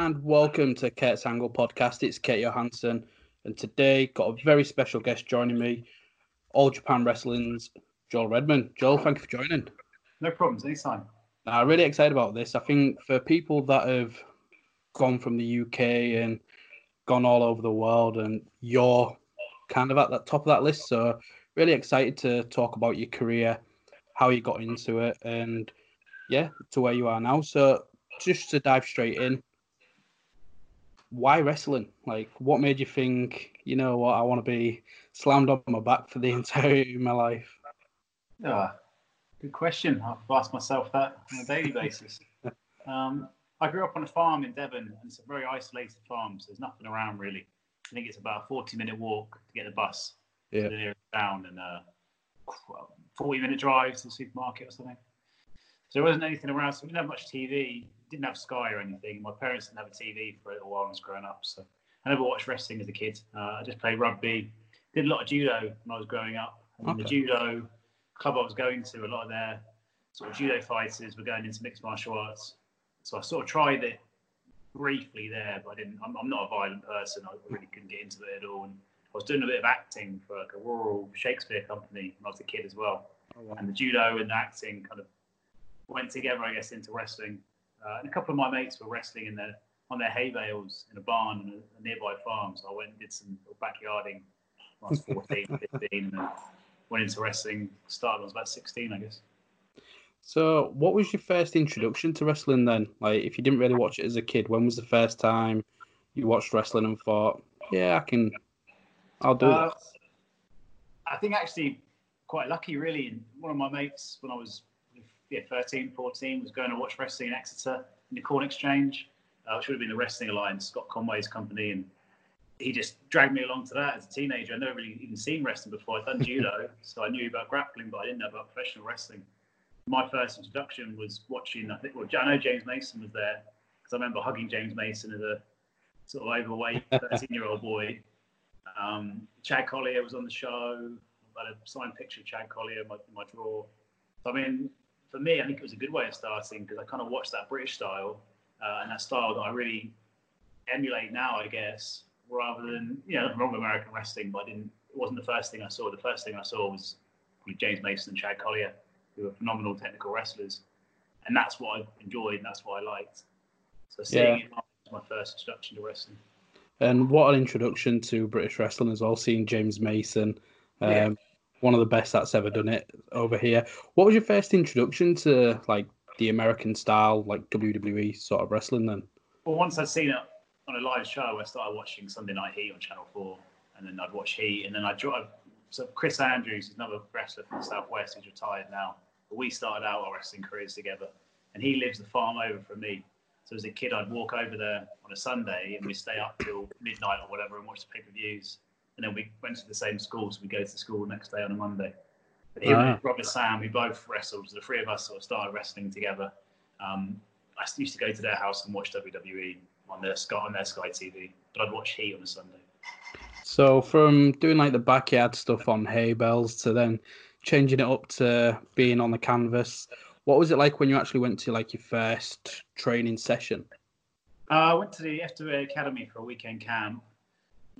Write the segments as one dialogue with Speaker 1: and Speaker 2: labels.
Speaker 1: And welcome to Kate's Angle podcast. It's Kate Johansson, and today got a very special guest joining me, All Japan Wrestling's Joel Redman. Joel, thank you for joining.
Speaker 2: No problems, anytime.
Speaker 1: I'm really excited about this. I think for people that have gone from the UK and gone all over the world, and you're kind of at the top of that list, so really excited to talk about your career, how you got into it, and yeah, to where you are now. So just to dive straight in, why wrestling? Like, what made you think, you know what, I want to be slammed on my back for the entirety of my life?
Speaker 2: Yeah, good question. I've asked myself that on a daily basis. Um, I grew up on a farm in Devon, and it's a very isolated farm, so there's nothing around really. I think it's about a 40 minute walk to get the bus
Speaker 1: Yeah.
Speaker 2: to the nearest town and a 40 minute drive to the supermarket or something. So there wasn't anything around, so we didn't have much TV, didn't have Sky or anything. My parents didn't have a TV for a little while when I was growing up, so I never watched wrestling as a kid. Uh, I just played rugby, did a lot of judo when I was growing up. And the
Speaker 1: Okay.
Speaker 2: judo club I was going to, a lot of their sort of judo fighters were going into mixed martial arts. So I sort of tried it briefly there, but I didn't. I'm, I'm not a violent person. I really couldn't get into it at all. And I was doing a bit of acting for like a rural Shakespeare company when I was a kid as well. And the judo and the acting kind of went together, I guess, into wrestling. Uh, and a couple of my mates were wrestling in their on their hay bales in a barn on a, a nearby farm. So I went and did some backyarding when I was 14, 15, and went into wrestling. Started when I was about 16, I guess.
Speaker 1: So, what was your first introduction to wrestling then? Like, if you didn't really watch it as a kid, when was the first time you watched wrestling and thought, yeah, I can, I'll do
Speaker 2: Uh,
Speaker 1: that?
Speaker 2: I think actually quite lucky, really. One of my mates, when I was yeah, 13, 14, was going to watch wrestling in Exeter in the Corn Exchange, uh, which would have been the Wrestling Alliance, Scott Conway's company. And he just dragged me along to that as a teenager. I'd never really even seen wrestling before. I'd done judo, so I knew about grappling, but I didn't know about professional wrestling. My first introduction was watching, I think, well, I know James Mason was there because I remember hugging James Mason as a sort of overweight 13 year old boy. Um, Chad Collier was on the show. I had a signed picture of Chad Collier in my, in my drawer. So, I mean, for me, I think it was a good way of starting because I kind of watched that British style uh, and that style that I really emulate now, I guess, rather than, you know, wrong with American wrestling, but I didn't, it wasn't the first thing I saw. The first thing I saw was James Mason and Chad Collier, who were phenomenal technical wrestlers. And that's what I enjoyed and that's what I liked. So, seeing
Speaker 1: Yeah.
Speaker 2: it was my first introduction to wrestling.
Speaker 1: And what an introduction to British wrestling as well, seeing James Mason. Um,
Speaker 2: Yeah.
Speaker 1: One of the best that's ever done it over here. What was your first introduction to like the American style, like WWE sort of wrestling then?
Speaker 2: Well, once I'd seen it on a live show, I started watching Sunday Night Heat on Channel 4, and then I'd watch Heat, and then I'd drive. So Chris Andrews is another wrestler from the Southwest who's retired now. But we started out our wrestling careers together, and he lives the farm over from me. So as a kid, I'd walk over there on a Sunday, and we'd stay up till midnight or whatever and watch the pay-per-views. And then we went to the same school, so we go to school the next day on a Monday. But
Speaker 1: Wow.
Speaker 2: and Robert Sam, we both wrestled. So the three of us sort of started wrestling together. Um, I used to go to their house and watch WWE on their Sky on their Sky TV, but I'd watch Heat on a Sunday.
Speaker 1: So from doing like the backyard stuff on hay bales to then changing it up to being on the canvas, what was it like when you actually went to like your first training session?
Speaker 2: Uh, I went to the FWA Academy for a weekend camp.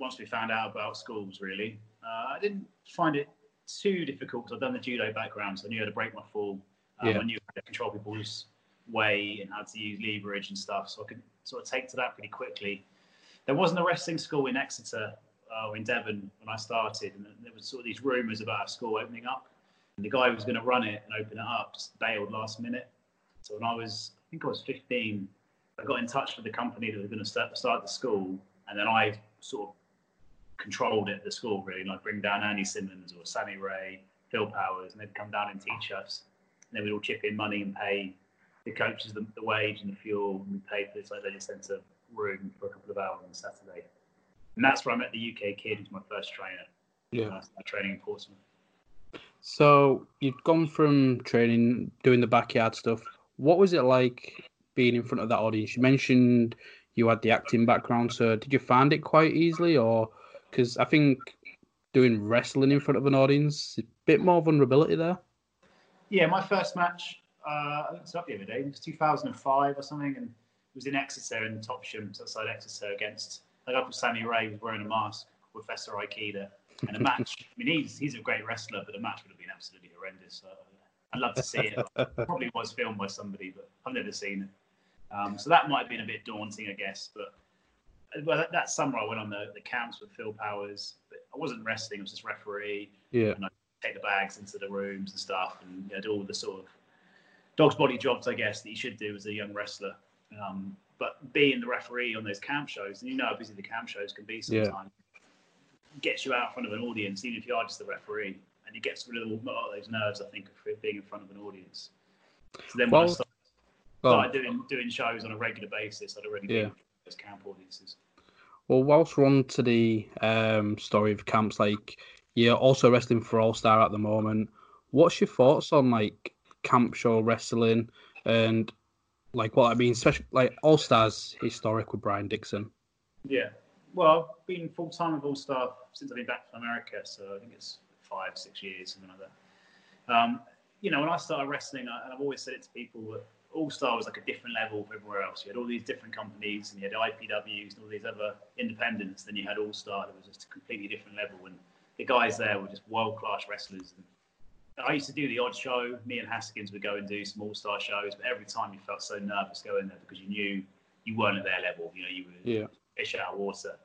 Speaker 2: Once we found out about schools, really, uh, I didn't find it too difficult because I've done the judo background, so I knew how to break my fall. Um,
Speaker 1: Yeah.
Speaker 2: I knew how to control people's weight and how to use leverage and stuff, so I could sort of take to that pretty quickly. There wasn't a wrestling school in Exeter uh, or in Devon when I started, and there was sort of these rumours about a school opening up. And the guy who was going to run it and open it up just bailed last minute. So when I was, I think I was 15, I got in touch with the company that was going to start, start the school, and then I sort of controlled it, at the school really, like bring down Andy Simmons or Sammy Ray, Phil Powers, and they'd come down and teach us. And then we'd all chip in money and pay the coaches the, the wage and the fuel, and we paid for this like leisure centre room for a couple of hours on Saturday. And that's where I met the UK kid, who's my first trainer.
Speaker 1: Yeah.
Speaker 2: Uh, my training in Portsmouth.
Speaker 1: So you'd gone from training, doing the backyard stuff. What was it like being in front of that audience? You mentioned you had the acting background, so did you find it quite easily, or because I think doing wrestling in front of an audience, a bit more vulnerability there.
Speaker 2: Yeah, my first match, uh, I looked it up the other day. It was 2005 or something, and it was in Exeter in the Topsham, so outside Exeter, against a guy called Sammy Ray, was wearing a mask, Professor Aikida. And a match, I mean, he's, he's a great wrestler, but the match would have been absolutely horrendous. Uh, I'd love to see it. Probably was filmed by somebody, but I've never seen it. Um, so that might have been a bit daunting, I guess. But well, that, that summer I went on the, the camps with Phil Powers. But I wasn't wrestling, I was just referee
Speaker 1: Yeah, And I
Speaker 2: take the bags into the rooms and stuff, and you know, do all the sort of dog's body jobs, I guess, that you should do as a young wrestler. Um, but being the referee on those camp shows, and you know how busy the camp shows can be
Speaker 1: Yeah.
Speaker 2: sometimes, gets you out in front of an audience, even if you are just the referee, and it gets rid of all- a lot of those nerves, I think, of being in front of an audience. So then when I
Speaker 1: Well,
Speaker 2: started,
Speaker 1: Well,
Speaker 2: doing doing shows on a regular basis, I'd already
Speaker 1: Yeah.
Speaker 2: been those camp audiences.
Speaker 1: well, whilst we're on to the um, story of camps, like you're also wrestling for All Star at the moment. What's your thoughts on like camp show wrestling and like what I mean, especially like All Stars historic with Brian Dixon?
Speaker 2: Yeah. Well, I've been full time with All Star since I've been back from America, so I think it's five, six years, something like that. Um, you know, when I started wrestling, I, and I've always said it to people that All Star was like a different level from everywhere else. You had all these different companies, and you had IPWs and all these other independents. Then you had All Star, that was just a completely different level. And the guys there were just world class wrestlers. And I used to do the odd show. Me and Haskins would go and do some All Star shows, but every time you felt so nervous going there because you knew you weren't at their level. You know, you were
Speaker 1: Yeah,
Speaker 2: fish out of water.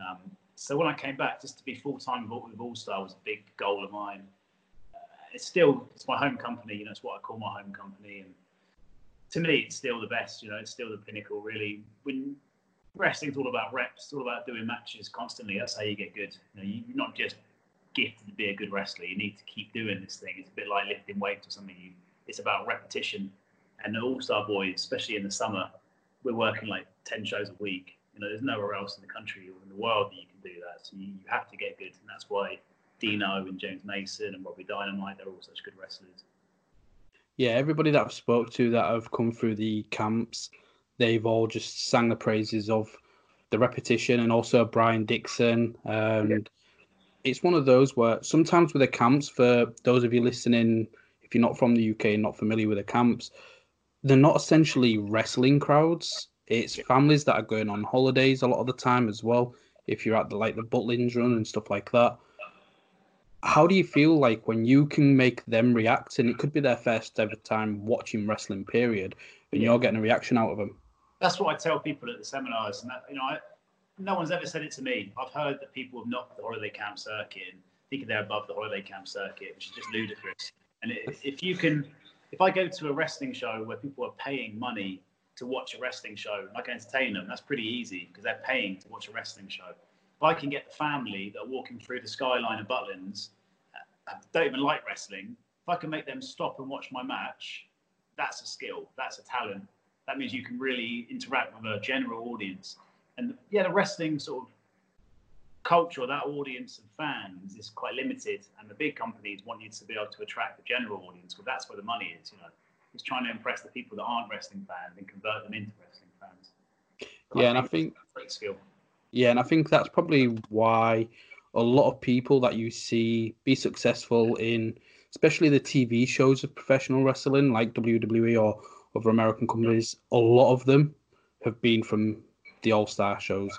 Speaker 2: Um, so when I came back, just to be full time with, with All Star was a big goal of mine. Uh, it's still it's my home company, you know, it's what I call my home company, and to me, it's still the best. You know, it's still the pinnacle. Really, when wrestling's all about reps, it's all about doing matches constantly. That's how you get good. You know, you- you're not just gifted to be a good wrestler. You need to keep doing this thing. It's a bit like lifting weights or something. You, it's about repetition. And the All Star boys, especially in the summer, we're working like 10 shows a week. You know, there's nowhere else in the country or in the world that you can do that. So you, you have to get good. And that's why Dino and James Mason and Robbie Dynamite, they're all such good wrestlers.
Speaker 1: Yeah. Everybody that I've spoke to that have come through the camps, they've all just sang the praises of the repetition and also Brian Dixon. And it's one of those where sometimes with the camps, for those of you listening, if you're not from the UK and not familiar with the camps, they're not essentially wrestling crowds. It's families that are going on holidays a lot of the time as well. If you're at the like the Butlins run and stuff like that, how do you feel like when you can make them react, and it could be their first ever time watching wrestling, period, and you're getting a reaction out of them?
Speaker 2: That's what I tell people at the seminars. And that, you know, I, no one's ever said it to me. I've heard that people have knocked the holiday camp circuit and thinking they're above the holiday camp circuit, which is just ludicrous. And it, if you can, if I go to a wrestling show where people are paying money to watch a wrestling show and I can entertain them, that's pretty easy because they're paying to watch a wrestling show. If I can get the family that are walking through the skyline of Butlins, uh, don't even like wrestling, if I can make them stop and watch my match, that's a skill, that's a talent. That means you can really interact with a general audience. And yeah, the wrestling sort of culture, that audience of fans is quite limited, and the big companies want you to be able to attract the general audience. because that's where the money is, you know. It's trying to impress the people that aren't wrestling fans and convert them into wrestling fans.
Speaker 1: But yeah, I and I think that's
Speaker 2: great skill.
Speaker 1: Yeah, and I think that's probably why a lot of people that you see be successful in, especially the TV shows of professional wrestling, like WWE or other American companies, a lot of them have been from the All Star shows.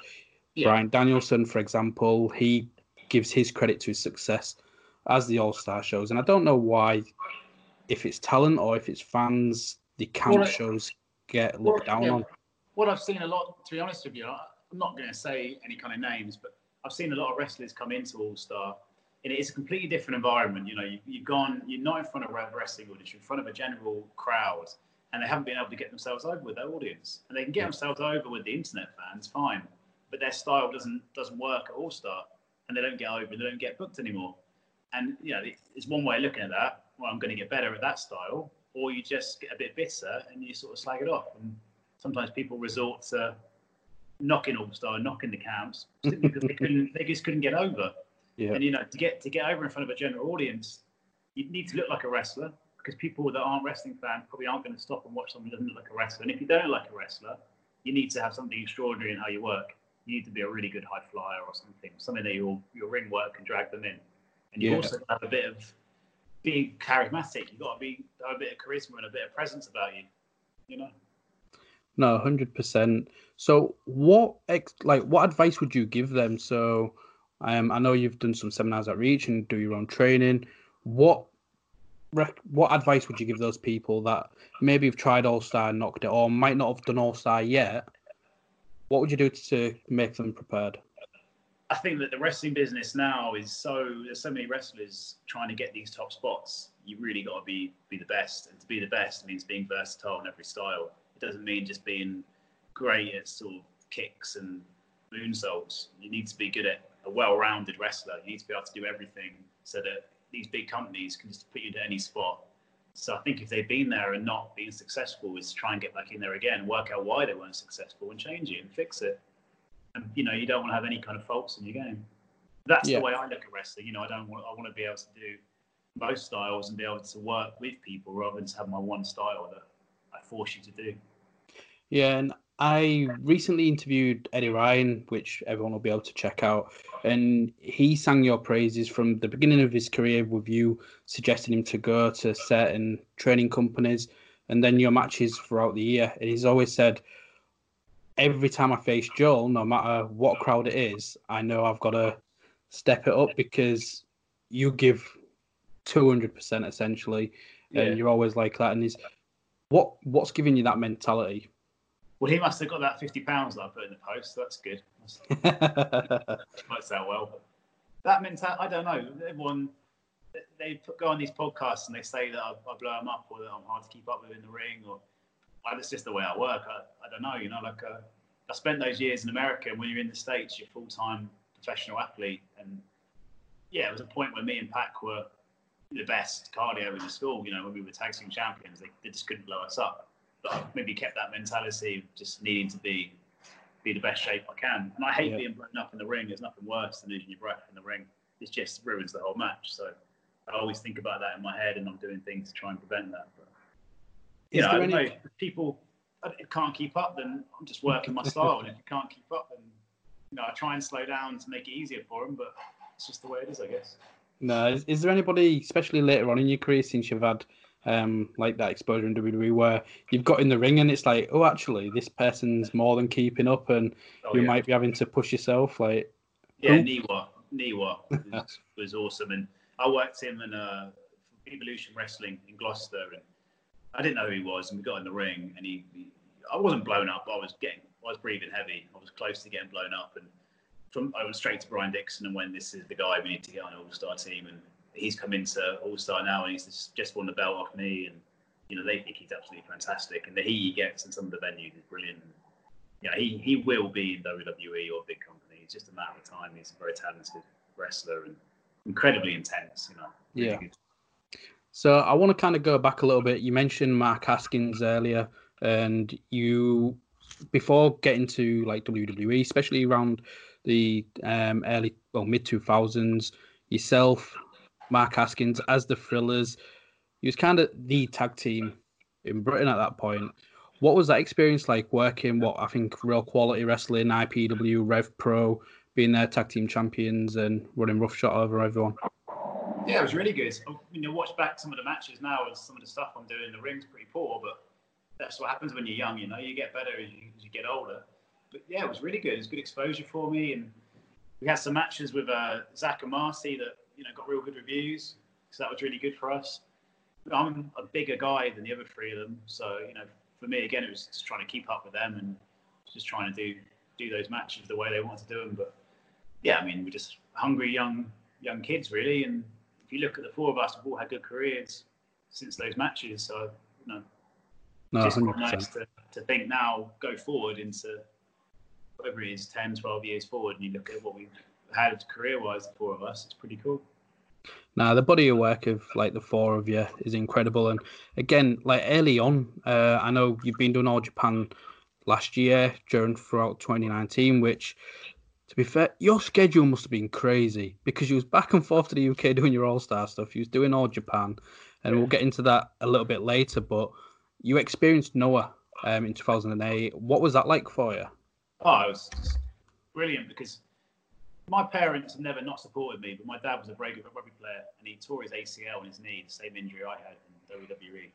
Speaker 1: Yeah. Bryan Danielson, for example, he gives his credit to his success as the All Star shows, and I don't know why, if it's talent or if it's fans, the camp shows get looked down yeah. on.
Speaker 2: What I've seen a lot, to be honest with you, I'm not going to say any kind of names, but I've seen a lot of wrestlers come into All Star, and it's a completely different environment. You know, you, have gone, you're not in front of a wrestling audience, you're in front of a general crowd, and they haven't been able to get themselves over with their audience, and they can get yeah. themselves over with the internet fans, fine but their style doesn't doesn't work at All Star, and they don't get over, and they don't get booked anymore. And you know, it's one way of looking at that. Well, I'm going to get better at that style, or you just get a bit bitter and you sort of slag it off. And sometimes people resort to knocking All Star, knocking the camps because they couldn't, they just couldn't get over. Yeah. And you know, to get to get over in front of a general audience, you need to look like a wrestler because people that aren't wrestling fans probably aren't going to stop and watch someone who doesn't look like a wrestler. And if you don't like a wrestler, you need to have something extraordinary in how you work you need to be a really good high flyer or something, something that your your ring work can drag them in. And you yeah. also have a bit of being charismatic. You've got to be have a bit of charisma and a bit of presence about you. You know.
Speaker 1: No, hundred percent. So, what ex- like what advice would you give them? So, um, I know you've done some seminars at Reach and do your own training. What rec- what advice would you give those people that maybe have tried All Star and knocked it, or might not have done All Star yet, what would you do to make them prepared?
Speaker 2: I think that the wrestling business now is so there's so many wrestlers trying to get these top spots. You really got to be be the best, and to be the best means being versatile in every style. It doesn't mean just being great at sort of kicks and moonsaults. You need to be good at a well-rounded wrestler. You need to be able to do everything so that these big companies can just put you into any spot so I think if they've been there and not been successful, is try and get back in there again, work out why they weren't successful, and change it and fix it. And you know, you don't want to have any kind of faults in your game. That's yeah. the way I look at wrestling. You know, I don't want. I want to be able to do both styles and be able to work with people rather than to have my one style that I force you to do.
Speaker 1: Yeah, and I recently interviewed Eddie Ryan, which everyone will be able to check out, and he sang your praises from the beginning of his career with you, suggesting him to go to certain training companies, and then your matches throughout the year. And he's always said, every time I face Joel, no matter what crowd it is, I know I've got to step it up because you give two hundred percent essentially, yeah. and you're always like that. And is what what's giving you that mentality?
Speaker 2: Well, he must have got that fifty pounds that I put in the post. So that's good. might sound well, that mentality, I don't know. Everyone they go on these podcasts and they say that I, I, blow them up or that I'm hard to keep up with in the ring, or that's just the way I work. I, I don't know. You know, like uh, I spent those years in America, and when you're in the states, you're full time professional athlete, and yeah, it was a point where me and Pac were the best cardio in the school. You know, when we were tag team champions, they, they just couldn't blow us up I've maybe kept that mentality of just needing to be be the best shape I can. And I hate yeah. being blown up in the ring. There's nothing worse than losing your breath in the ring. It just ruins the whole match. So I always think about that in my head, and I'm doing things to try and prevent that. But you know, any... know, if people can't keep up, then I'm just working my style. and if you can't keep up, then you know I try and slow down to make it easier for them. But it's just the way it is, I guess.
Speaker 1: No, is, is there anybody, especially later on in your career, since you've had um, like that exposure in WWE where you've got in the ring and it's like, oh, actually, this person's more than keeping up, and oh, you yeah. might be having to push yourself. Like,
Speaker 2: yeah, oh. Niwa, Niwa was, was, awesome, and I worked him in uh, Evolution Wrestling in Gloucester, and I didn't know who he was, and we got in the ring, and he, he I wasn't blown up, but I was getting, I was breathing heavy, I was close to getting blown up, and from I went straight to Brian Dixon and when this is the guy we need to get on an All Star team, and he's come into All Star now and he's just won the belt off me, and you know they think he's absolutely fantastic, and the heat he gets in some of the venues is brilliant. Yeah, he he will be in WWE or big company. It's just a matter of time. He's a very talented wrestler and incredibly intense. You know.
Speaker 1: Really yeah. Good. So I want to kind of go back a little bit. You mentioned Mark Haskins earlier, and you before getting to like WWE, especially around the um, early well mid two thousands, yourself, Mark Haskins as the Thrillers, he was kind of the tag team in Britain at that point. What was that experience like working? What I think real quality wrestling, IPW, Rev Pro, being their tag team champions and running roughshod over everyone.
Speaker 2: Yeah, it was really good. I, You know, watch back some of the matches now, and some of the stuff I'm doing in the ring's pretty poor, but that's what happens when you're young. You know, you get better as you, as you get older. But yeah, it was really good. It was good exposure for me, and we had some matches with uh, Zach and Marty that you know got real good reviews, so that was really good for us. I'm a bigger guy than the other three of them, so you know, for me again, it was just trying to keep up with them and just trying to do do those matches the way they wanted to do them. But yeah, I mean, we're just hungry young young kids really, and if you look at the four of us, we've all had good careers since those matches. So you know, no, just nice to, to think now, go forward into whatever it is, 10, 12 years forward, and you look at what we've had career wise, the four of us, it's pretty cool.
Speaker 1: Now the body of work of like the four of you is incredible, and again, like early on, uh, I know you've been doing all Japan last year during throughout 2019, which, to be fair, your schedule must have been crazy because you was back and forth to the UK doing your All Star stuff. You was doing all Japan, and we'll get into that a little bit later. But you experienced Noah um, in 2008. What was that like for you?
Speaker 2: Oh, it was brilliant because my parents have never not supported me, but my dad was a very good rugby player and he tore his ACL in his knee, the same injury I had in WWE.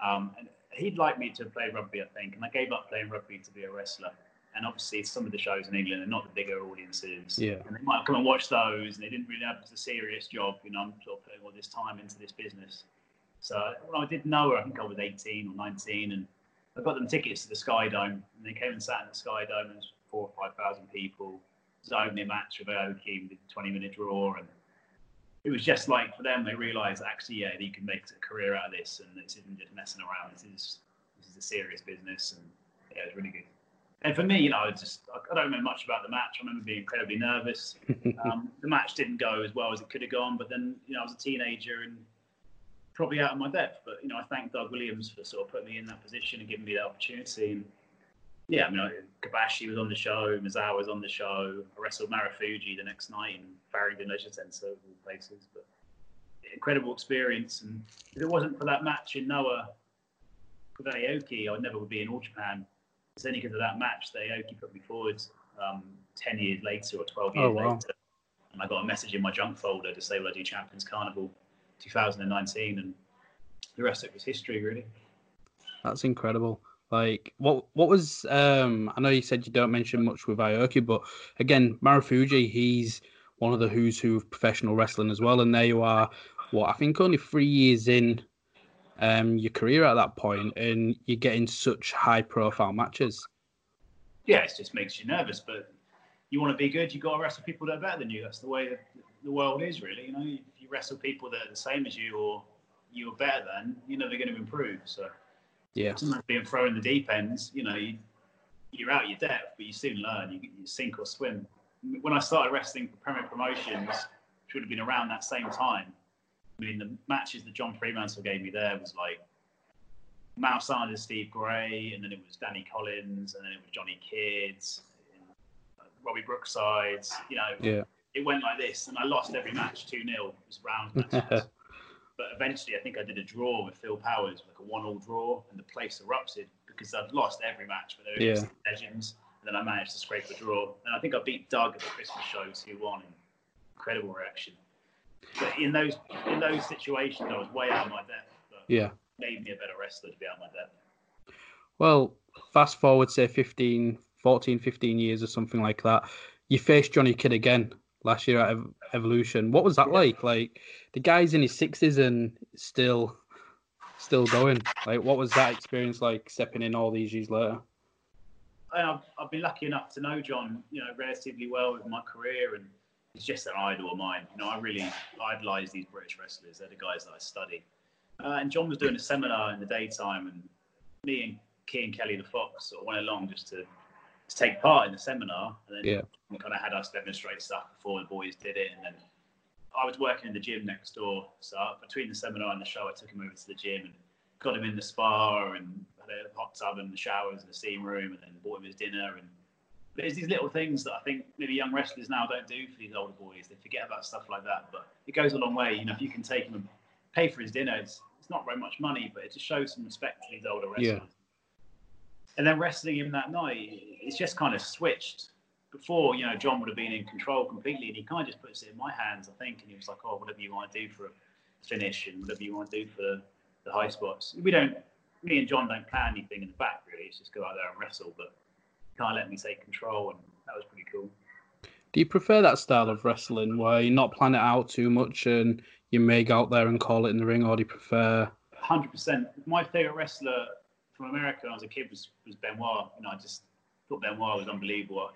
Speaker 2: Um, and he'd like me to play rugby, I think, and I gave up playing rugby to be a wrestler. And obviously, some of the shows in England are not the bigger audiences.
Speaker 1: Yeah.
Speaker 2: And they might come and watch those, and they didn't really have a serious job. You know, I'm sort of putting all this time into this business. So when I did Noah, I think I was 18 or 19, and I got them tickets to the Sky Dome, and they came and sat in the Sky Dome, and four or five thousand people. Was opening match with Aoki, the 20 minute draw, and it was just like for them, they realised actually, yeah, you can make a career out of this, and this isn't just messing around. This is this is a serious business, and yeah, it was really good. And for me, you know, I just I don't remember much about the match. I remember being incredibly nervous. Um, the match didn't go as well as it could have gone, but then you know I was a teenager and probably out of my depth. But you know, I thank Doug Williams for sort of putting me in that position and giving me that opportunity. And yeah, I mean, Kobashi was on the show, Misawa was on the show. I wrestled Marufuji the next night in Farringdon Leisure Centre, of all places. But incredible experience. And if it wasn't for that match in Noah with Aoki, I never would be in All Japan. It's only because of that match that Aoki put me forward um, 10 years later or 12 years oh, wow. later. And I got a message in my junk folder to say, Will I do Champions Carnival? 2019, and the rest of it was history, really.
Speaker 1: That's incredible. Like, what what was? Um, I know you said you don't mention much with Aoki, but again, Marufuji, he's one of the who's who of professional wrestling as well, and there you are. What I think only three years in um, your career at that point, and you're getting such high profile matches.
Speaker 2: Yeah, it just makes you nervous, but you want to be good, you got to wrestle people that are better than you. That's the way the world is, really. You know, if you wrestle people that are the same as you or you're better than, you're never going to improve. So,
Speaker 1: yeah,
Speaker 2: sometimes being thrown in the deep ends, you know, you, you're out your depth, but you soon learn. You, you sink or swim. When I started wrestling for Premier Promotions, which would have been around that same time, I mean, the matches that John Fremantle gave me there was like Mal Sanders, Steve Gray, and then it was Danny Collins, and then it was Johnny Kidd, uh, Robbie Brookside. You know,
Speaker 1: yeah
Speaker 2: it went like this, and I lost every match 2 0. It was round matches. But eventually, I think I did a draw with Phil Powers, like a one all draw, and the place erupted because I'd lost every match, but they were yeah. legends. And then I managed to scrape a draw. And I think I beat Doug at the Christmas show 2 1. Incredible reaction. But in those in those situations, I was way out of my depth. But
Speaker 1: yeah.
Speaker 2: made me a better wrestler to be out of my depth.
Speaker 1: Well, fast forward, say 15, 14, 15 years or something like that. You faced Johnny Kidd again last year at Evolution. What was that yeah. like? Like the guy's in his sixties and still still going. Like what was that experience like stepping in all these years later?
Speaker 2: I've, I've been lucky enough to know John, you know, relatively well with my career, and he's just an idol of mine. You know, I really idolise these British wrestlers. They're the guys that I study. Uh, and John was doing a seminar in the daytime, and me and Cian Kelly, the Fox, sort of went along just to, to take part in the seminar. And then
Speaker 1: Yeah.
Speaker 2: we kind of had us demonstrate stuff before the boys did it. And then I was working in the gym next door. So between the seminar and the show, I took him over to the gym and got him in the spa and had a hot tub and the showers and the steam room and then bought him his dinner. And there's these little things that I think maybe young wrestlers now don't do for these older boys. They forget about stuff like that. But it goes a long way. You know, if you can take him and pay for his dinner, it's, it's not very much money, but it just shows some respect to these older wrestlers.
Speaker 1: Yeah.
Speaker 2: And then wrestling him that night, it's just kind of switched. Before, you know, John would have been in control completely, and he kind of just puts it in my hands, I think. And he was like, "Oh, whatever you want to do for a finish, and whatever you want to do for the, the high spots." We don't, me and John don't plan anything in the back really. It's just go out there and wrestle, but he kind of let me take control, and that was pretty cool.
Speaker 1: Do you prefer that style of wrestling where you not plan it out too much and you may go out there and call it in the ring, or do you prefer?
Speaker 2: hundred percent. My favorite wrestler from America when I was a kid was, was Benoit. You know, I just thought Benoit was unbelievable.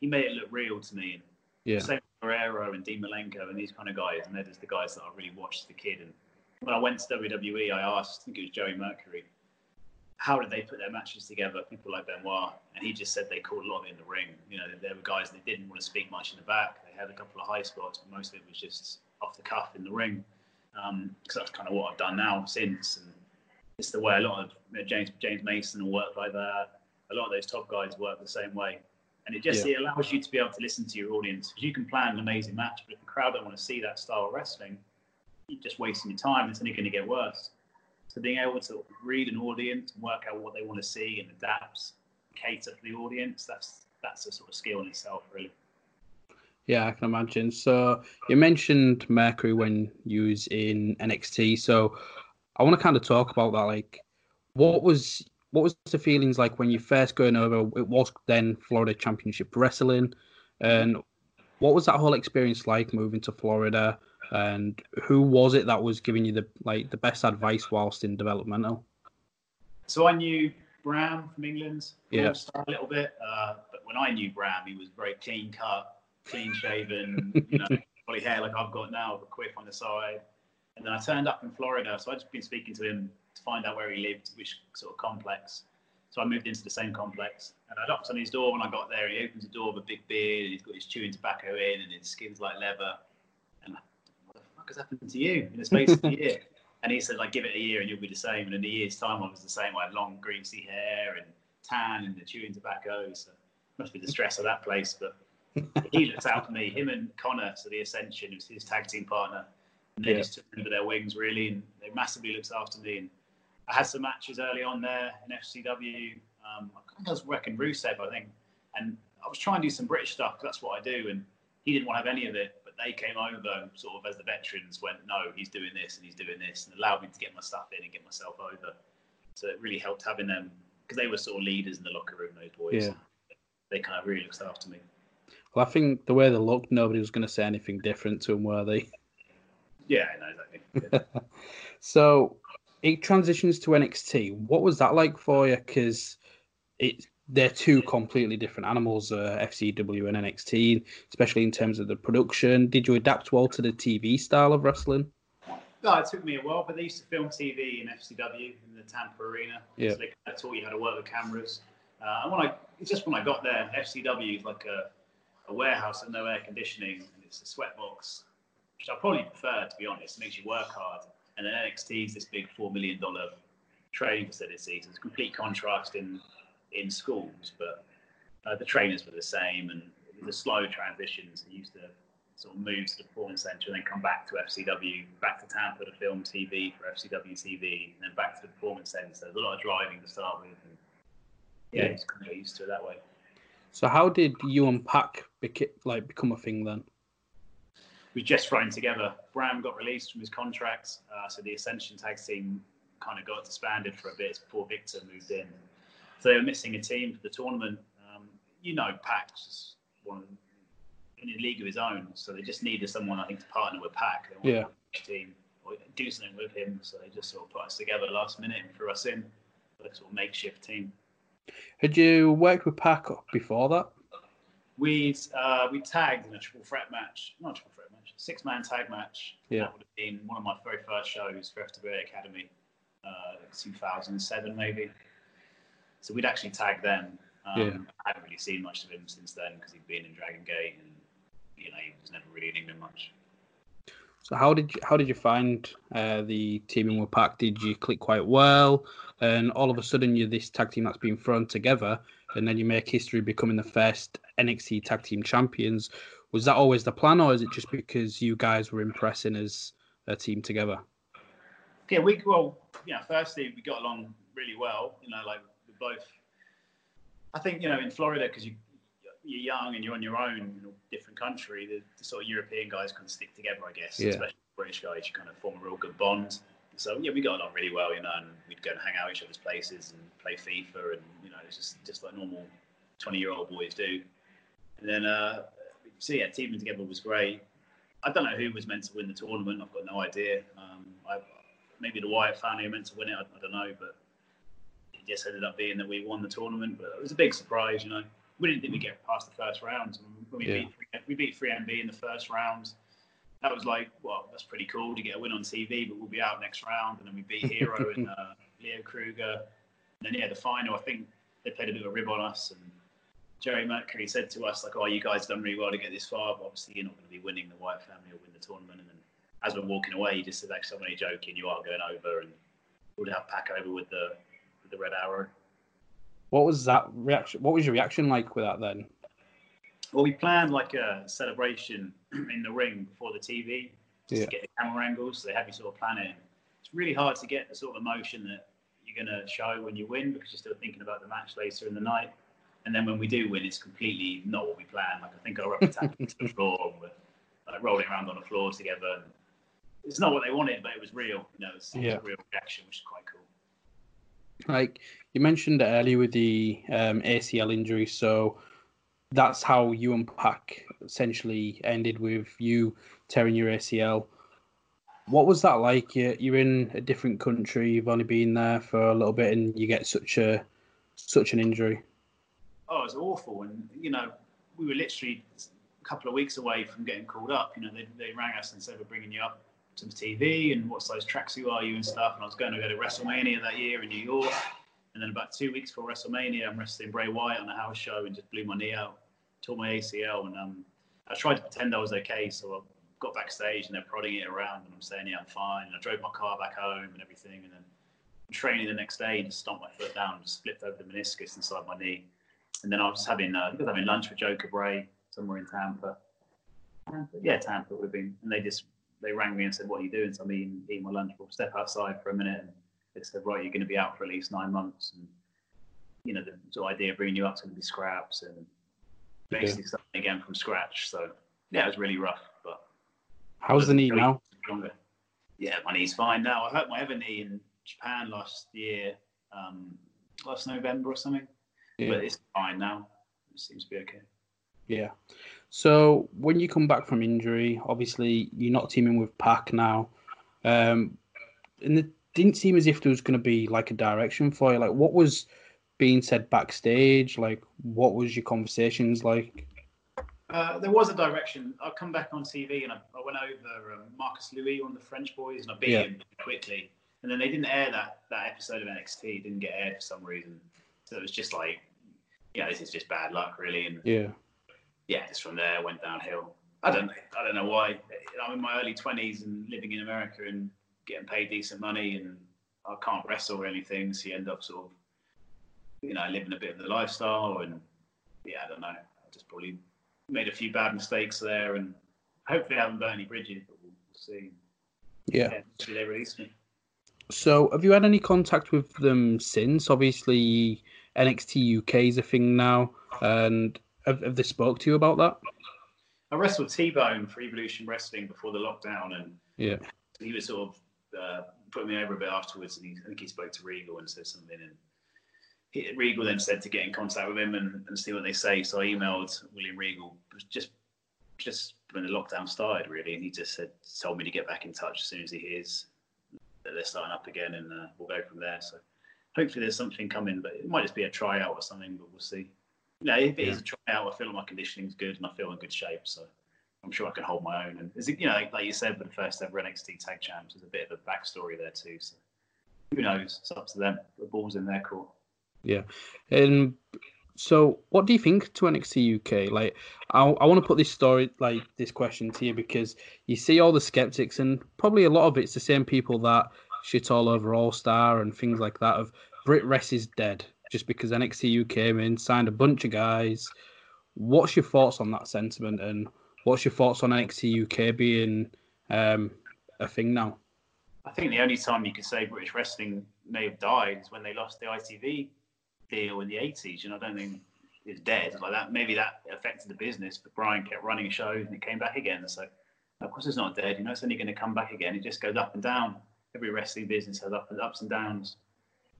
Speaker 2: He made it look real to me. And
Speaker 1: Yeah.
Speaker 2: same with Guerrero and Dean Malenko and these kind of guys. And they're just the guys that I really watched as a kid. And when I went to WWE, I asked, I think it was Joey Mercury, how did they put their matches together? People like Benoit, and he just said they called a lot of it in the ring. You know, there were guys that didn't want to speak much in the back. They had a couple of high spots, but most of it was just off the cuff in the ring. Um, because that's kind of what I've done now since, and it's the way a lot of you know, James James Mason will work like that. A lot of those top guys work the same way, and it just it allows you to be able to listen to your audience. Because you can plan an amazing match, but if the crowd don't want to see that style of wrestling, you're just wasting your time. It's only going to get worse. So being able to read an audience and work out what they want to see and adapt, cater for the audience, that's that's a sort of skill in itself, really.
Speaker 1: Yeah, I can imagine. So you mentioned Mercury when you was in NXT. So I want to kind of talk about that. Like, what was what was the feelings like when you first going over? It was then Florida Championship Wrestling, and what was that whole experience like moving to Florida? And who was it that was giving you the like the best advice whilst in developmental?
Speaker 2: So I knew Bram from England,
Speaker 1: Yeah.
Speaker 2: A little bit. Uh, but when I knew Bram, he was very clean cut, clean shaven, you know, probably hair like I've got now, with a quiff on the side. And then I turned up in Florida, so I'd just been speaking to him to find out where he lived, which sort of complex. So I moved into the same complex, and I knocked on his door when I got there. He opens the door with a big beard, and he's got his chewing tobacco in, and his skin's like leather. And I, what the fuck has happened to you in the space of a year? And he said, like, give it a year and you'll be the same. And in a year's time, I was the same. I had long, greasy hair and tan and the chewing tobacco. So must be the stress of that place. But he looked out for me. Him and Connor, so the Ascension, was his tag team partner. And they
Speaker 1: Yeah.
Speaker 2: just took under their wings, really. And they massively looked after me. And I had some matches early on there in FCW. Um, I was working Rusev, I think. And I was trying to do some British stuff that's what I do. And he didn't want to have any of it, but they came over sort of as the veterans went, no, he's doing this and he's doing this, and allowed me to get my stuff in and get myself over. So it really helped having them because they were sort of leaders in the locker room. Those boys,
Speaker 1: Yeah.
Speaker 2: they kind of really looked after me.
Speaker 1: Well, I think the way they looked, nobody was going to say anything different to them, were they?
Speaker 2: Yeah, I know exactly.
Speaker 1: So it transitions to NXT. What was that like for you? Because it they're two completely different animals, uh, FCW and NXT, especially in terms of the production. Did you adapt well to the TV style of wrestling?
Speaker 2: No, it took me a while, but they used to film TV in FCW in the Tampa Arena.
Speaker 1: Yeah.
Speaker 2: So they kind of taught you how to work with cameras. Uh, and when I, it's just when I got there, FCW is like a, a warehouse with no air conditioning, and it's a sweat box, which I probably prefer, to be honest. It makes you work hard. And then NXT is this big $4 million training facility. So it's a complete contrast in, in schools, but uh, the trainers were the same, and it was a slow transition. So you used to sort of move to the performance centre and then come back to FCW, back to Tampa to film TV for FCW TV, and then back to the performance centre. There's a lot of driving to start with. And yeah,
Speaker 1: Yeah.
Speaker 2: just kind of get used to it that way.
Speaker 1: So how did you and Pac beca- like become a thing then?
Speaker 2: We just thrown together. Bram got released from his contract, uh, so the Ascension tag team kind of got disbanded for a bit before Victor moved in. So they were missing a team for the tournament. Um, you know, Pac's just one in a league of his own, so they just needed someone, I think, to partner with Pac. They wanted
Speaker 1: Yeah.
Speaker 2: a team or do something with him, so they just sort of put us together last minute and threw us in, a sort of makeshift team.
Speaker 1: Had you worked with Pac before that?
Speaker 2: We uh, we tagged in a triple threat match, not a triple threat six man tag match.
Speaker 1: Yeah.
Speaker 2: That would have been one of my very first shows for FWA Academy, uh, 2007 maybe. So we'd actually tagged them. Um,
Speaker 1: Yeah.
Speaker 2: I haven't really seen much of him since then because he'd been in Dragon Gate and you know he was never really in England much.
Speaker 1: So how did you how did you find uh, the teaming with Pac? Did you click quite well? And all of a sudden you're this tag team that's been thrown together, and then you make history becoming the first NXT tag team champions. Was that always the plan, or is it just because you guys were impressing as a team together?
Speaker 2: Yeah, we well, yeah. Firstly, we got along really well. You know, like we both. I think you know in Florida because you you're young and you're on your own in a different country. The, the sort of European guys kind of stick together, I guess.
Speaker 1: Yeah.
Speaker 2: Especially British guys, you kind of form a real good bond. So yeah, we got along really well, you know, and we'd go and hang out at each other's places and play FIFA, and you know, it's just just like normal twenty year old boys do. And then, uh, so yeah, teaming together was great. I don't know who was meant to win the tournament. I've got no idea. Um, I, maybe the Wyatt family are meant to win it. I, I don't know, but it just ended up being that we won the tournament. But it was a big surprise, you know. We didn't think we'd get past the first round. We,
Speaker 1: Yeah.
Speaker 2: beat, we beat 3MB in the first round. That was like, well, that's pretty cool to get a win on TV, but we'll be out next round. And then we beat Hero and uh, Leo Kruger. And then, yeah, the final, I think they played a bit of a rib on us. And Jerry Mercury said to us, like, oh, you guys done really well to get this far, but obviously you're not going to be winning the Wyatt family or win the tournament. And then as we're walking away, he just said, actually, somebody joking, you are going over and we'll have Pac over with the with the red arrow.
Speaker 1: What was that reaction? What was your reaction like with that then?
Speaker 2: Well, we planned like a celebration in the ring before the TV just
Speaker 1: Yeah.
Speaker 2: to get the camera angles. So they have you sort of plan it. It's really hard to get the sort of emotion that you're going to show when you win because you're still thinking about the match later in the night. And then when we do win, it's completely not what we planned. Like I think I rubbed tap into the floor and we're like, rolling around on the floor together. And it's not what they wanted, but it was real. You know, it was, it was
Speaker 1: Yeah.
Speaker 2: a real reaction, which is quite cool.
Speaker 1: Like you mentioned earlier with the um, ACL injury, so that's how you and Pac essentially ended with you tearing your ACL. What was that like? You're, you're in a different country. You've only been there for a little bit, and you get such a such an injury.
Speaker 2: Oh, it was awful. And, you know, we were literally a couple of weeks away from getting called up. You know, they, they rang us and said, we're bringing you up to the TV and what size tracksuit are you and stuff. And I was going to go to WrestleMania that year in New York. And then about two weeks before WrestleMania, I'm wrestling Bray Wyatt on a house show and just blew my knee out, tore my ACL. And um, I tried to pretend I was okay. So I got backstage and they're prodding it around and I'm saying, yeah, I'm fine. And I drove my car back home and everything. And then training the next day and just stomped my foot down and just flipped over the meniscus inside my knee. And then I was having, uh, I think I was having lunch with Joe Cabray somewhere in Tampa. Tampa? Yeah, Tampa would have been. And they just, they rang me and said, what are you doing? So I'm eating, eating my lunch. We'll step outside for a minute. And they said, right, you're going to be out for at least nine months. And, you know, the sort of idea of bringing you up is going to be scraps and basically starting again from scratch. So, yeah, it was really rough. But
Speaker 1: How's the knee now?
Speaker 2: Stronger. Yeah, my knee's fine now. I hurt my other knee in Japan last year, um, last November or something.
Speaker 1: Yeah.
Speaker 2: But it's fine now. It seems to be okay.
Speaker 1: Yeah. So when you come back from injury, obviously you're not teaming with Pac now, um, and it didn't seem as if there was going to be like a direction for you. Like, what was being said backstage? Like, what was your conversations like?
Speaker 2: Uh, there was a direction. I come back on TV and I, I went over um, Marcus Louis, of the French boys, and I beat
Speaker 1: Yeah.
Speaker 2: him quickly. And then they didn't air that that episode of NXT. It didn't get aired for some reason. So it was just like, yeah, this is just bad luck, really. And
Speaker 1: Yeah.
Speaker 2: yeah, just from there went downhill. I don't I don't know why. I'm in my early twenties and living in America and getting paid decent money and I can't wrestle or anything, so you end up sort of you know, living a bit of the lifestyle and yeah, I don't know. I just probably made a few bad mistakes there and hopefully I haven't burnt any bridges, but we'll see.
Speaker 1: Yeah.
Speaker 2: Yeah, they release me.
Speaker 1: So have you had any contact with them since? Obviously, NXT UK is a thing now, and have, have they spoke to you about that?
Speaker 2: I wrestled T Bone for Evolution Wrestling before the lockdown and
Speaker 1: Yeah.
Speaker 2: he was sort of uh, putting me over a bit afterwards, and he, I think he spoke to Regal and said something, and he, Regal then said to get in contact with him and, and see what they say. So I emailed William Regal just just when the lockdown started, really, and he just said told me to get back in touch as soon as he hears that they're starting up again, and uh, we'll go from there. So hopefully there's something coming, but it might just be a tryout or something. But we'll see. You know, if it is a tryout, I feel like my conditioning's good and I feel in good shape, so I'm sure I can hold my own. And is it, you know, like, you said, with the first ever NXT Tag Champs, there's a bit of a backstory there too. So who knows? It's up to them. The ball's in their court.
Speaker 1: Yeah, and so what do you think to NXT UK? Like, I, I want to put this story, like this question to you because you see all the skeptics, and probably a lot of it's the same people that shit all over All Star and things like that. Of Brit is dead just because NXT came in, signed a bunch of guys. What's your thoughts on that sentiment, and what's your thoughts on NXT UK being um, a thing now?
Speaker 2: I think the only time you could say British wrestling may have died is when they lost the ITV deal in the 80s. You know, I don't think it's dead like that. Maybe that affected the business, but Brian kept running shows and it came back again. So, of course, it's not dead. You know, it's only going to come back again. It just goes up and down. Every wrestling business has up and ups and downs.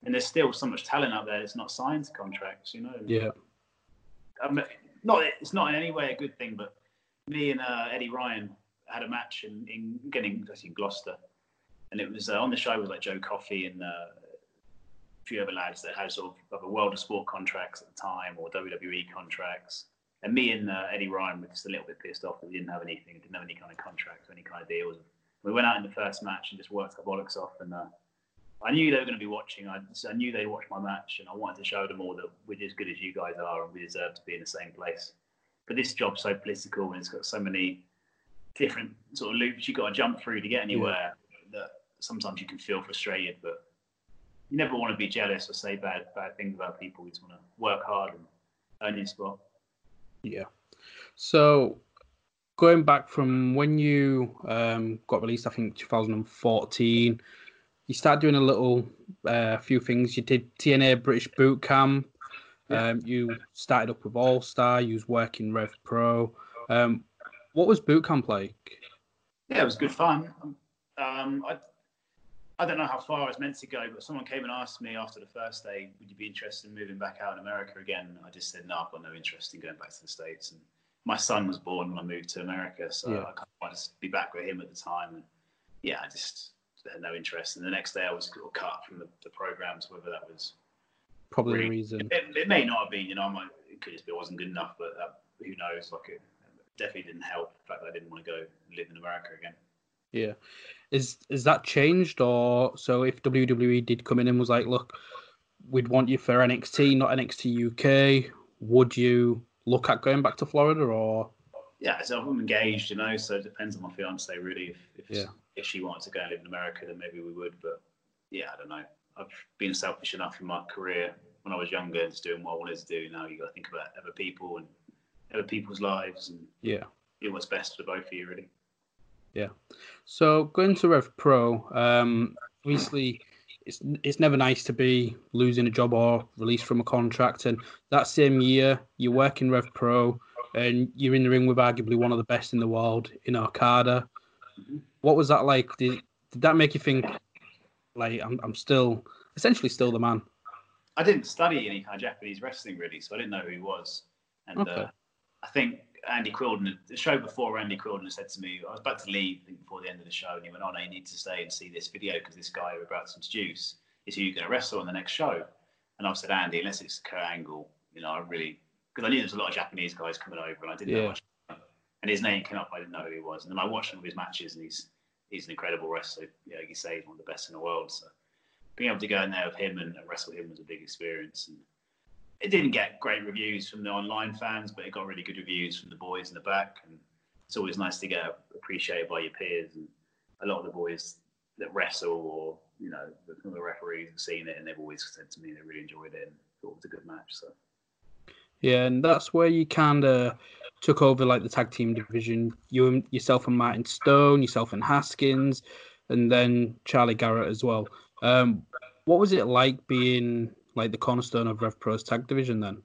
Speaker 2: And there's still so much talent out there that's not signed to contracts, you know.
Speaker 1: Yeah.
Speaker 2: Um, not it's not in any way a good thing, but me and uh, Eddie Ryan had a match in, in getting in Gloucester, and it was uh, on the show with like Joe Coffey and uh, a few other lads that had sort of a World of Sport contracts at the time or WWE contracts. And me and uh, Eddie Ryan were just a little bit pissed off that we didn't have anything, didn't have any kind of contracts or any kind of deals. We went out in the first match and just worked our bollocks off. And uh, I knew they were going to be watching. I, I knew they'd watch my match, and I wanted to show them all that we're as good as you guys are, and we deserve to be in the same place. But this job's so political, and it's got so many different sort of loops you've got to jump through to get anywhere yeah. that sometimes you can feel frustrated. But you never want to be jealous or say bad bad things about people. You just want to work hard and earn your spot.
Speaker 1: Yeah. So going back from when you um, got released, I think 2014, you started doing a little uh, few things. You did TNA British Boot Camp. Yeah. Um, you started up with All Star. You was working Rev Pro. Um, what was boot camp like?
Speaker 2: Yeah, it was good fun. Um, I I don't know how far I was meant to go, but someone came and asked me after the first day, "Would you be interested in moving back out in America again?" I just said, "No, I've got no interest in going back to the states." And my son was born when I moved to America, so yeah. I kind of wanted to be back with him at the time. And yeah, I just had no interest. And the next day, I was cut from the, the programs, whether that was
Speaker 1: probably really, the reason.
Speaker 2: It, it, may not have been, you know, I might, it could just be it wasn't good enough, but uh, who knows? Like, it definitely didn't help the fact that I didn't want to go live in America again.
Speaker 1: Yeah, is is that changed or so? If WWE did come in and was like, look, we'd want you for NXT, not NXT UK, would you look at going back to Florida or?
Speaker 2: Yeah, so I'm engaged, you know, so it depends on my fiance really. If if, yeah. if she wanted to go and live in America, then maybe we would. But yeah, I don't know. I've been selfish enough in my career when I was younger, just doing what I wanted to do. Now you got to think about other people and other people's lives and
Speaker 1: yeah,
Speaker 2: do what's best for both of you, really.
Speaker 1: Yeah. So going to Rev Pro, um, obviously it's it's never nice to be losing a job or released from a contract. And that same year, you work in Rev Pro, and you're in the ring with arguably one of the best in the world in Okada. What was that like? Did did that make you think, like, I'm I'm still essentially still the man?
Speaker 2: I didn't study any kind of Japanese wrestling really, so I didn't know who he was. And okay. uh, I think Andy Quildan, the show before Andy Quildan said to me, I was about to leave before the end of the show, and he went, "Oh no, you need to stay and see this video because this guy we're about to introduce is who you're going to wrestle on the next show." And I said, "Andy, unless it's Kurt Angle, you know, I really because I knew there was a lot of Japanese guys coming over, and I didn't yeah. know much. And his name came up, I didn't know who he was, and then I watched some of his matches, and he's he's an incredible wrestler. Yeah, you say he's one of the best in the world. So being able to go in there with him and, and wrestle him was a big experience. And it didn't get great reviews from the online fans, but it got really good reviews from the boys in the back. And it's always nice to get appreciated by your peers. And a lot of the boys that wrestle or, you know, the, referees have seen it and they've always said to me they really enjoyed it and thought it was a good match. So.
Speaker 1: Yeah, and that's where you kind of took over like the tag team division. You and yourself and Martin Stone, yourself and Haskins, and then Charlie Garrett as well. Um, what was it like being like the cornerstone of Rev Pro's tag division then?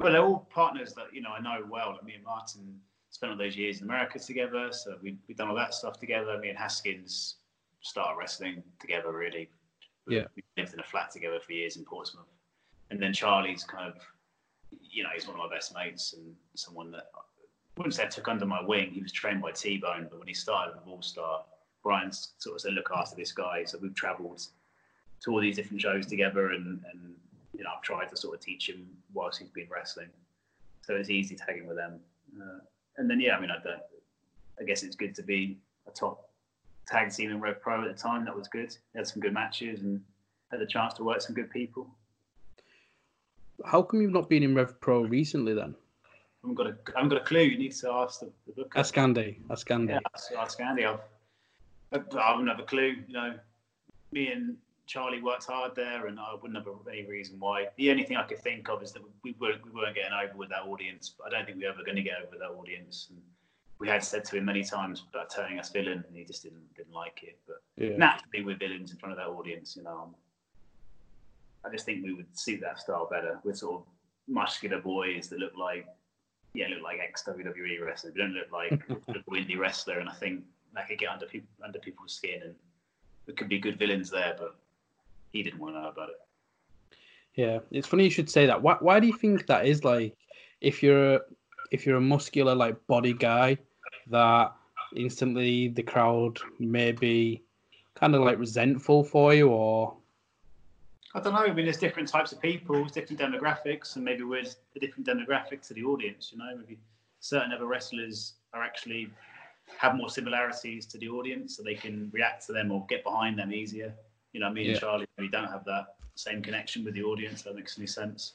Speaker 2: Well, they're all partners that you know I know well. Like me and Martin spent all those years in America together, so we we've done all that stuff together. Me and Haskins started wrestling together. Really,
Speaker 1: yeah.
Speaker 2: We lived in a flat together for years in Portsmouth, and then Charlie's kind of, you know, he's one of my best mates and someone that I wouldn't say I took under my wing. He was trained by T Bone, but when he started with All Star, Brian sort of said, "Look after this guy." So we've travelled to all these different shows together, and and you know I've tried to sort of teach him whilst he's been wrestling, so it's easy tagging with them. Uh, and then yeah, I mean I don't. I guess it's good to be a top tag team in Rev Pro at the time. That was good. had some good matches and had the chance to work some good people.
Speaker 1: How come you've not been in Rev Pro recently then?
Speaker 2: I haven't got a, I haven't got a clue. You need to ask the, the book.
Speaker 1: Ask Andy. Ask Andy.
Speaker 2: Yeah, ask, ask Andy. I've, I haven't have a clue. You know, me and Charlie worked hard there, and I wouldn't have any reason why. The only thing I could think of is that we weren't, we weren't getting over with that audience. But I don't think we are ever going to get over that audience. And we had said to him many times about turning us villain, and he just didn't didn't like it. But yeah. naturally, we're villains in front of that audience. You know, I just think we would suit that style better. We're sort of muscular boys that look like yeah, look like ex WWE wrestlers. We don't look like a indie wrestler, and I think that could get under people under people's skin, and there could be good villains there, but he didn't want to know about it.
Speaker 1: Yeah, it's funny you should say that. Why, why do you think that is? Like, if you're if you're a muscular like body guy, that instantly the crowd may be kind of like resentful for you, or
Speaker 2: I don't know. I mean, there's different types of people, different demographics, and maybe we're a different demographic to the audience. You know, maybe certain other wrestlers are actually have more similarities to the audience, so they can react to them or get behind them easier. You know, me yeah. and Charlie, we don't have that same connection with the audience. That makes any sense.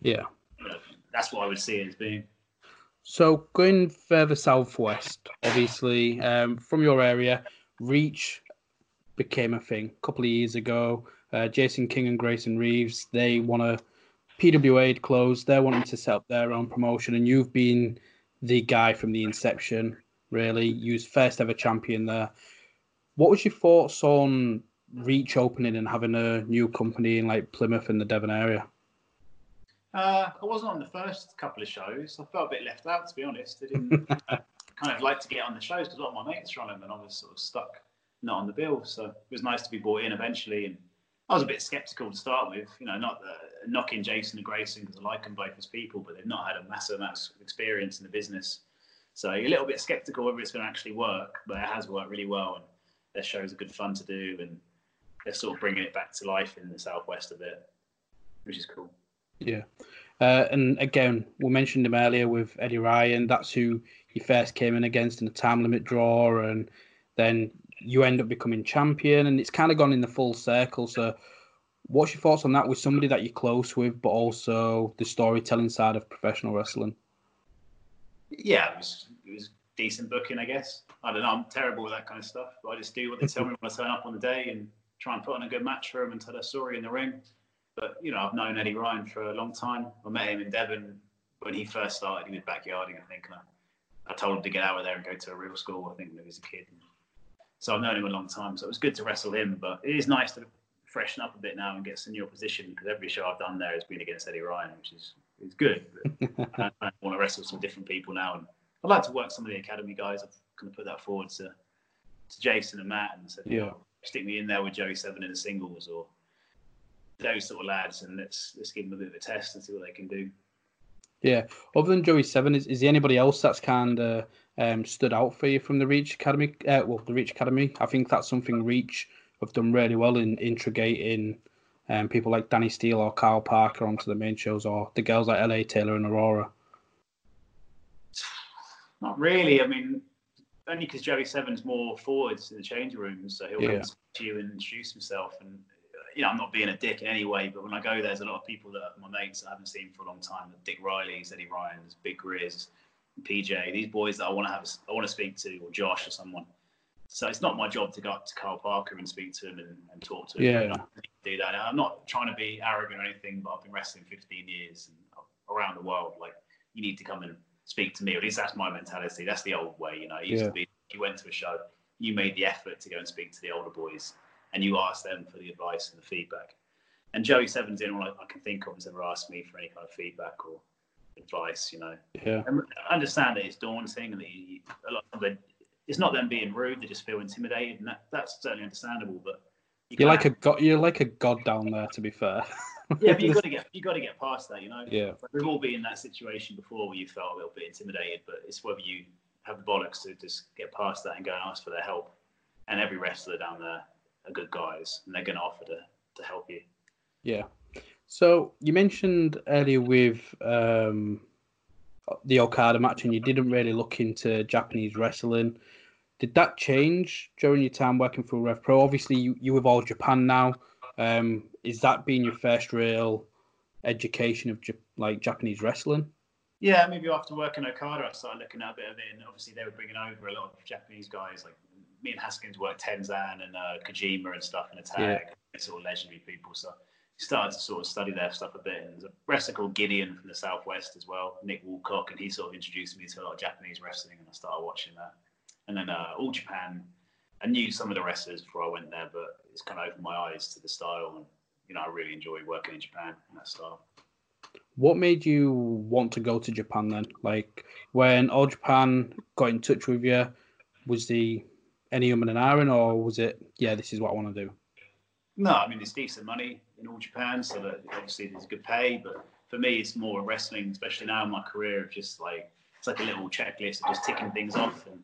Speaker 1: Yeah,
Speaker 2: you know, that's what I would see it as being.
Speaker 1: So going further southwest, obviously um, from your area, Reach became a thing a couple of years ago. Uh, Jason King and Grayson Reeves, they want to PWA close. They're wanting to set up their own promotion, and you've been the guy from the inception. Really, you was first ever champion there. What was your thoughts on Reach opening and having a new company in like Plymouth and the Devon area?
Speaker 2: Uh, I wasn't on the first couple of shows. I felt a bit left out, to be honest. I didn't kind of like to get on the shows because a lot of my mates were on them, and I was sort of stuck not on the bill. So it was nice to be brought in eventually and I was a bit skeptical to start with. You know, not knocking Jason and Grayson because I like them both as people, but they've not had a massive amount of experience in the business. So you're a little bit skeptical whether it's going to actually work, but it has worked really well, and their shows are good fun to do, and they're sort of bringing it back to life in the southwest of it, which is cool.
Speaker 1: Yeah, uh, and again, we mentioned him earlier with Eddie Ryan. That's who he first came in against in the time limit draw, and then you end up becoming champion, and it's kind of gone in the full circle. So, what's your thoughts on that with somebody that you're close with, but also the storytelling side of professional wrestling?
Speaker 2: Yeah, it was, it was decent booking, I guess. I don't know. I'm terrible with that kind of stuff, but I just do what they tell me when I turn up on the day and try and put on a good match for him and tell a story in the ring. But you know, I've known Eddie Ryan for a long time. I met him in Devon when he first started. He was backyarding, I think. I, I told him to get out of there and go to a real school. I think when he was a kid. So I've known him a long time. So it was good to wrestle him, but it is nice to freshen up a bit now and get some new opposition because every show I've done there has been against Eddie Ryan, which is is good. I, I want to wrestle some different people now, and I'd like to work some of the academy guys. I've kind of put that forward to to Jason and Matt and said, yeah, stick me in there with Joey Seven in the singles or those sort of lads, and let's let's give them a bit of a test and see what they can do.
Speaker 1: Yeah. Other than Joey Seven, is, is there anybody else that's kind of um, stood out for you from the Reach Academy? Uh, well, the Reach Academy. I think that's something Reach have done really well in integrating um, people like Danny Steele or Kyle Parker onto the main shows, or the girls like LA Taylor and Aurora.
Speaker 2: Not really. I mean, only because Joey Seven's more forwards in the change rooms, so he'll yeah. come to you and introduce himself. And you know, I'm not being a dick in any way, but when I go there, there's a lot of people that are my mates I haven't seen for a long time. Dick Riley's, Eddie Ryan's, Big Grizz, PJ, these boys that I want to have, I want to speak to, or Josh or someone. So it's not my job to go up to Carl Parker and speak to him and, and talk to him.
Speaker 1: Yeah,
Speaker 2: do that. I'm not trying to be arrogant or anything, but I've been wrestling 15 years and uh, around the world. Like you need to come and speak to me. At least that's my mentality. That's the old way. You know, it used yeah. to be you went to a show, you made the effort to go and speak to the older boys, and you asked them for the advice and the feedback. And Joey Seven's the only one I can think of has ever asked me for any kind of feedback or advice, you know.
Speaker 1: Yeah.
Speaker 2: And I understand that it's daunting and that a lot of it, it's not them being rude; they just feel intimidated, and that, that's certainly understandable. But
Speaker 1: you are like a god. You're like a god down there, to be fair.
Speaker 2: yeah, but you got to get you got to get past that, you know.
Speaker 1: Yeah.
Speaker 2: We've all been in that situation before where you felt a little bit intimidated, but it's whether you have the bollocks to just get past that and go and ask for their help. And every wrestler down there are good guys, and they're going to offer to, to help you.
Speaker 1: Yeah. So you mentioned earlier with um, the Okada match, and you didn't really look into Japanese wrestling. Did that change during your time working for Rev Pro? Obviously, you, you with All Japan now. Um, is that being your first real education of like Japanese wrestling?
Speaker 2: Yeah, maybe after working at Okada, I started looking at a bit of it, and obviously they were bringing over a lot of Japanese guys. Like me and Haskins worked Tenzan and uh, Kojima and stuff in a tag. Yeah. It's all legendary people, so I started to sort of study their stuff a bit. And there's a wrestler called Gideon from the southwest as well, Nick Woolcock, and he sort of introduced me to a lot of Japanese wrestling, and I started watching that. And then uh, All Japan, I knew some of the wrestlers before I went there, but it's kind of opened my eyes to the style, and you know I really enjoy working in Japan in that style.
Speaker 1: What made you want to go to Japan then? Like when All Japan got in touch with you, was the any um and an iron, or was it yeah, this is what I want to do?
Speaker 2: No, I mean it's decent money in all Japan, so that obviously there's good pay. But for me, it's more wrestling, especially now in my career, of just like it's like a little checklist of just ticking things off. And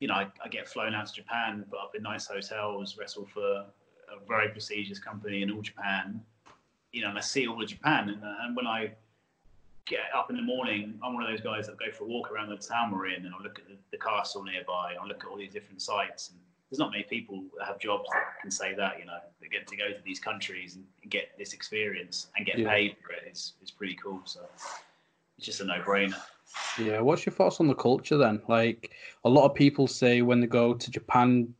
Speaker 2: you know, I, I get flown out to Japan, put up in nice hotels, wrestle for a very prestigious company in all Japan. You know, and I see all of Japan, and, uh, and when I get up in the morning, I'm one of those guys that go for a walk around the town we're in, and I look at the, the castle nearby, and I look at all these different sites, and there's not many people that have jobs that can say that. You know, they get to go to these countries and get this experience and get yeah. paid for it is is pretty cool. So it's just a no brainer.
Speaker 1: Yeah, what's your thoughts on the culture then? Like a lot of people say when they go to Japan,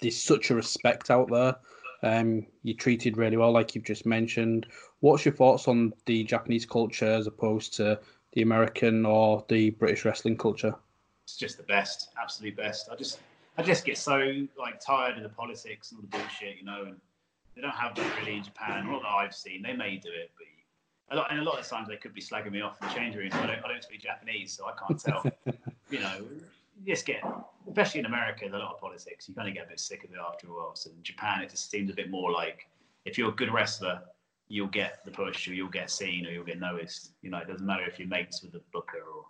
Speaker 1: there's such a respect out there. Um, you're treated really well, like you've just mentioned. What's your thoughts on the Japanese culture as opposed to the American or the British wrestling culture?
Speaker 2: It's just the best, absolute best. I just I just get so like tired of the politics and all the bullshit, you know, and they don't have that really in Japan. Not that I've seen. They may do it, but a lot, and a lot of times they could be slagging me off in the change room. I don't, I don't speak Japanese, so I can't tell. you know, you just get, especially in America, there's a lot of politics. You kind of get a bit sick of it after a while. So in Japan, it just seems a bit more like if you're a good wrestler, you'll get the push, or you'll get seen, or you'll get noticed. You know, it doesn't matter if you're mates with the booker, or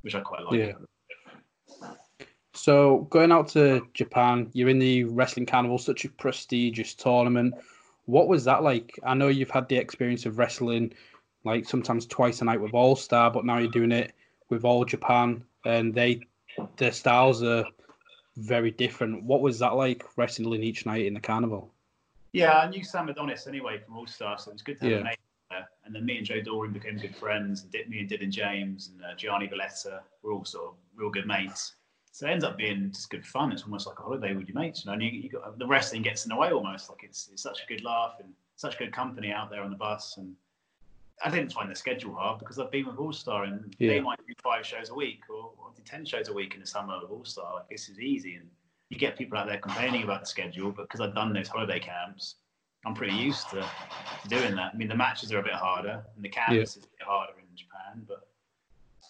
Speaker 2: which I quite like.
Speaker 1: Yeah. So going out to Japan, you're in the wrestling carnival, such a prestigious tournament. What was that like? I know you've had the experience of wrestling like sometimes twice a night with All Star, but now you're doing it with All Japan, and they their styles are very different. What was that like wrestling each night in the carnival?
Speaker 2: Yeah, I knew Sam Adonis anyway from All Star, so it was good to have yeah. a mate there. And then me and Joe Doering became good friends. And me and Dylan James and uh, Gianni Valletta were all sort of real good mates. So it ends up being just good fun. It's almost like a holiday with your mates, you know. And you, you got the wrestling gets in the way almost. Like it's it's such a good laugh and such good company out there on the bus. And I didn't find the schedule hard because I've been with All Star and yeah. they might do five shows a week or, or do ten shows a week in the summer with All Star. Like this is easy, and you get people out there complaining about the schedule. But because I've done those holiday camps, I'm pretty used to doing that. I mean, the matches are a bit harder and the camps yeah. is a bit harder in Japan, but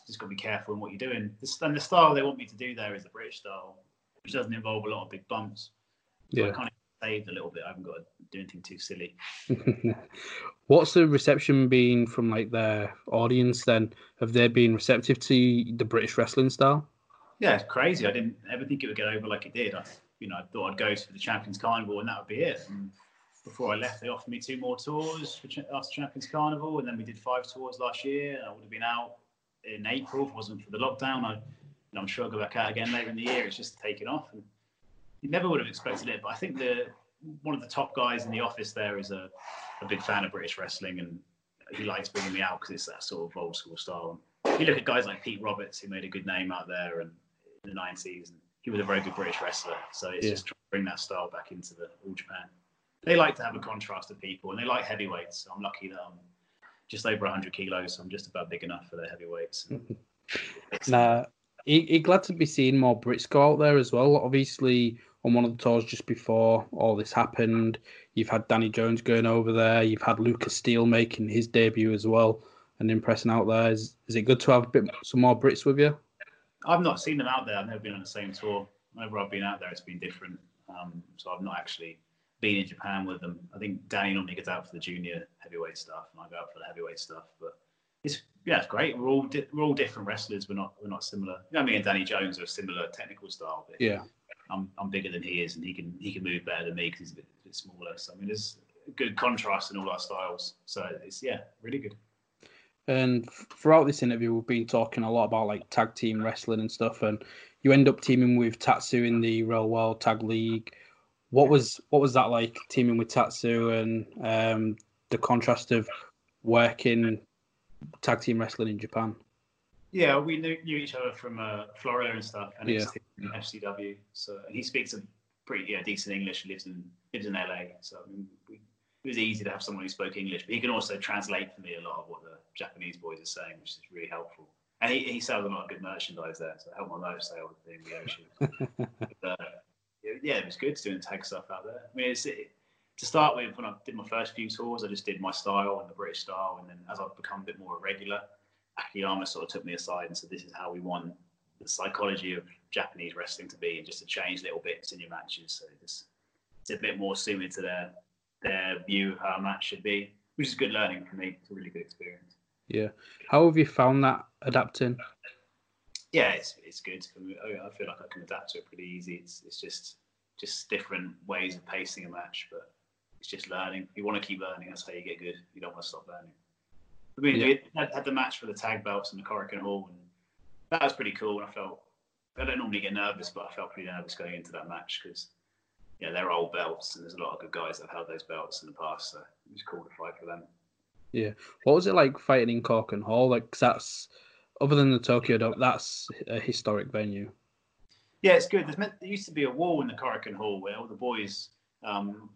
Speaker 2: just got to be careful in what you're doing. and the style they want me to do there is the British style, which doesn't involve a lot of big bumps. So yeah. I kind of saved a little bit. I haven't got to do anything too silly.
Speaker 1: What's the reception been from like their audience then? Have they been receptive to the British wrestling style?
Speaker 2: Yeah, it's crazy. I didn't ever think it would get over like it did. I, you know, I thought I'd go to the Champions Carnival and that would be it. And before I left, they offered me two more tours for after Champions Carnival, and then we did five tours last year. And I would have been out in April if it wasn't for the lockdown. I, I'm sure I'll go back out again later in the year. It's just taken off, and you never would have expected it. But I think the one of the top guys in the office there is a, a big fan of British wrestling, and he likes bringing me out because it's that sort of old school style. And you look at guys like Pete Roberts, who made a good name out there and in the '90s, and he was a very good British wrestler. So it's yeah. just trying to bring that style back into the All Japan. They like to have a contrast of people, and they like heavyweights. So I'm lucky that I'm just over 100 kilos. So I'm just about big enough for the heavyweights.
Speaker 1: nah, he, glad to be seeing more Brits go out there as well. Obviously, on one of the tours just before all this happened, you've had Danny Jones going over there. You've had Lucas Steele making his debut as well and impressing out there. Is, is it good to have a bit some more Brits with you?
Speaker 2: I've not seen them out there. I've never been on the same tour. Whenever I've been out there, it's been different. Um, so I've not actually been in Japan with them. I think Danny normally gets out for the junior heavyweight stuff, and I go out for the heavyweight stuff. But it's yeah, it's great. We're all di- we're all different wrestlers. We're not we're not similar. You know, me and Danny Jones are a similar technical style. But
Speaker 1: yeah,
Speaker 2: I'm I'm bigger than he is, and he can he can move better than me because he's a bit, a bit, smaller. So I mean, there's good contrast in all our styles. So it's yeah, really good.
Speaker 1: And throughout this interview, we've been talking a lot about like tag team wrestling and stuff. And you end up teaming with Tatsu in the Real World Tag League. What was what was that like teaming with Tatsu and um, the contrast of working tag team wrestling in Japan?
Speaker 2: Yeah, we knew, knew each other from uh, Florida and stuff, and
Speaker 1: Yeah.
Speaker 2: FCW. So and he speaks a pretty yeah, decent English. Lives in lives in LA, so I mean, we, it was easy to have someone who spoke English. But he can also translate for me a lot of what the Japanese boys are saying, which is really helpful. And he, he sells a lot of good merchandise there, so it helped my merch sale with the ocean. but, uh, yeah, it was good doing tag stuff out there. I mean, it's, it, to start with, when I did my first few tours, I just did my style and the British style, and then as I've become a bit more regular, Akiyama sort of took me aside and said, "This is how we want the psychology of Japanese wrestling to be, and just to change little bits in your matches, so it's, it's a bit more suited to their their view of how a match should be, which is good learning for me. It's a really good experience.
Speaker 1: Yeah. How have you found that adapting?
Speaker 2: Yeah, it's it's good. I, mean, I I feel like I can adapt to it pretty easy. It's it's just just different ways of pacing a match, but it's just learning. You want to keep learning. That's how you get good. You don't want to stop learning. I mean,
Speaker 1: Yeah.
Speaker 2: we had, had the match for the tag belts in the Korakuen Hall, and that was pretty cool. And I felt I don't normally get nervous, but I felt pretty nervous going into that match because yeah, they're old belts, and there's a lot of good guys that have held those belts in the past. So it was cool to fight for them.
Speaker 1: Yeah, what was it like fighting in Korakuen Hall? Like 'cause that's other than the Tokyo Dome, that's a historic venue.
Speaker 2: Yeah, it's good. There's meant, there used to be a wall in the Korakuen Hall where all the boys um,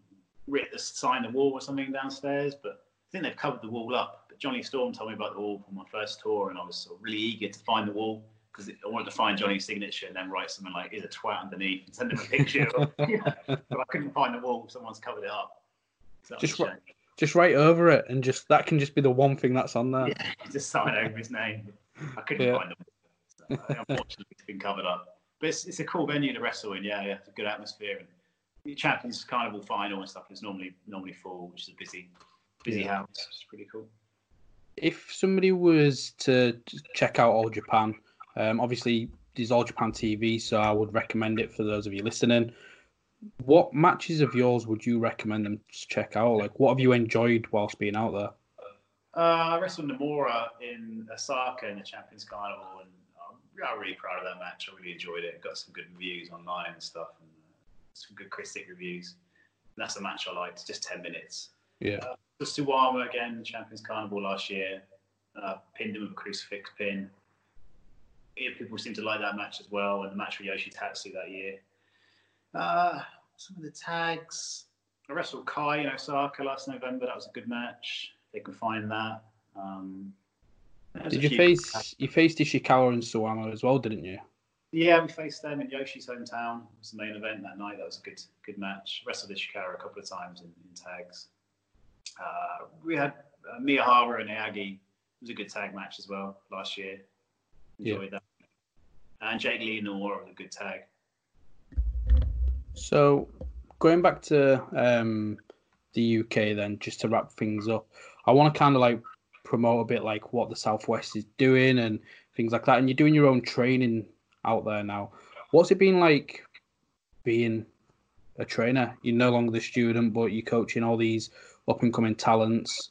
Speaker 2: writ the sign the wall or something downstairs, but I think they've covered the wall up. But Johnny Storm told me about the wall on my first tour, and I was sort of really eager to find the wall because I wanted to find Johnny's signature and then write something like "is a twat" underneath and send him a picture. but I couldn't find the wall; someone's covered it up. So
Speaker 1: Just
Speaker 2: a.
Speaker 1: Just write over it, and just that can just be the one thing that's on there.
Speaker 2: Yeah, just sign over his name. I couldn't
Speaker 1: Yeah.
Speaker 2: find them. So, unfortunately, it's been covered up. But it's, it's a cool venue to wrestle in. Yeah, yeah, it's a good atmosphere. And the Champions Carnival final and stuff is normally normally full, which is a busy busy
Speaker 1: Yeah.
Speaker 2: house. It's pretty cool.
Speaker 1: If somebody was to check out All Japan, um, obviously there's All Japan TV, so I would recommend it for those of you listening. What matches of yours would you recommend them to check out? Like, what have you enjoyed whilst being out there?
Speaker 2: Uh, I wrestled Nomura in Osaka in the Champions Carnival, and I'm, really proud of that match. I really enjoyed it. Got some good reviews online and stuff, and uh, some good critic reviews. And that's a match I liked. Just ten minutes.
Speaker 1: Yeah,
Speaker 2: The Suwama again, the Champions Carnival last year. Uh, pinned him with a crucifix pin. Yeah, people seem to like that match as well, and the match with Yoshi Tatsu that year. Uh, some of the tags. I wrestled Kai in Osaka last November. That was a good match. They can find that. Um,
Speaker 1: did you face you faced Ishikawa and Suwama as well, didn't you?
Speaker 2: Yeah, we faced them in Yoshi's hometown. It was the main event that night. That was a good good match. Wrestled Ishikawa a couple of times in, in tags. Uh, we had uh, Miyahara and Aoyagi. It was a good tag match as well last year. Enjoyed that. And Jake Lee and Noah was a good tag.
Speaker 1: So, going back to um, the UK, then just to wrap things up, I want to kind of like promote a bit like what the Southwest is doing and things like that. And you're doing your own training out there now. What's it been like being a trainer? You're no longer the student, but you're coaching all these up and coming talents.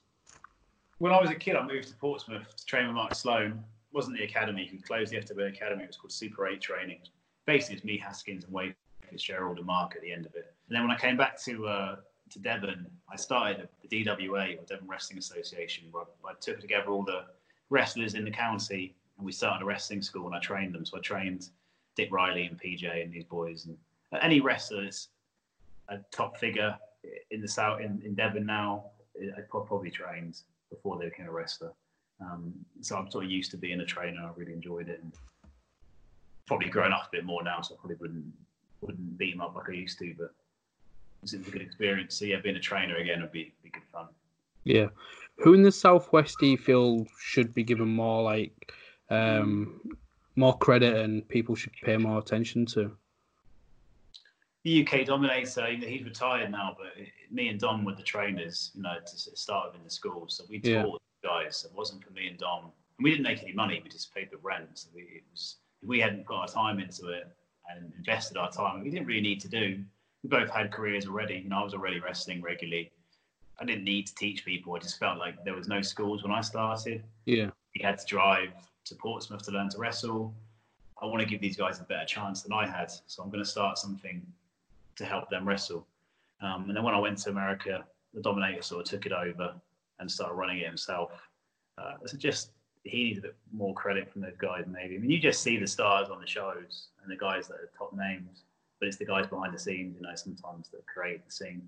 Speaker 2: When I was a kid, I moved to Portsmouth to train with Mark Sloan. It wasn't the academy. He closed the FW Academy. It was called Super 8 Training. Basically, it's me, Haskins, and Wade Fitzgerald and Mark at the end of it. And then when I came back to uh, to Devon, I started the DWA, or Devon Wrestling Association, where I, I took together all the wrestlers in the county and we started a wrestling school and I trained them. So I trained Dick Riley and PJ and these boys. And any wrestler that's a top figure in the south in, in Devon now, I probably trained before they became a wrestler. Um, so I'm sort of used to being a trainer. I really enjoyed it. And probably grown up a bit more now, so I probably wouldn't wouldn't beat them up like I used to. But it was a good experience. So yeah, being a trainer again would be be good fun.
Speaker 1: Yeah. Who in the Southwest do you feel should be given more like um, more credit and people should pay more attention to?
Speaker 2: the UK dominator, he's retired now, but me and Dom were the trainers, you know, to start with in the school. So we
Speaker 1: Yeah.
Speaker 2: taught the guys. It wasn't for me and Dom. And we didn't make any money. We just paid the rent. So we, it was, we hadn't put our time into it and invested our time, we didn't really need to do. We both had careers already. You know, I was already wrestling regularly. I didn't need to teach people. I just felt like there was no schools when I started.
Speaker 1: Yeah.
Speaker 2: You had to drive to Portsmouth to learn to wrestle. I want to give these guys a better chance than I had, so I'm going to start something to help them wrestle. Um, and then when I went to America, the Dominator sort of took it over and started running it himself. Uh, so just he needs a bit more credit from those guys, maybe. I mean, you just see the stars on the shows and the guys that are top names, but it's the guys behind the scenes, you know, sometimes that create the scene.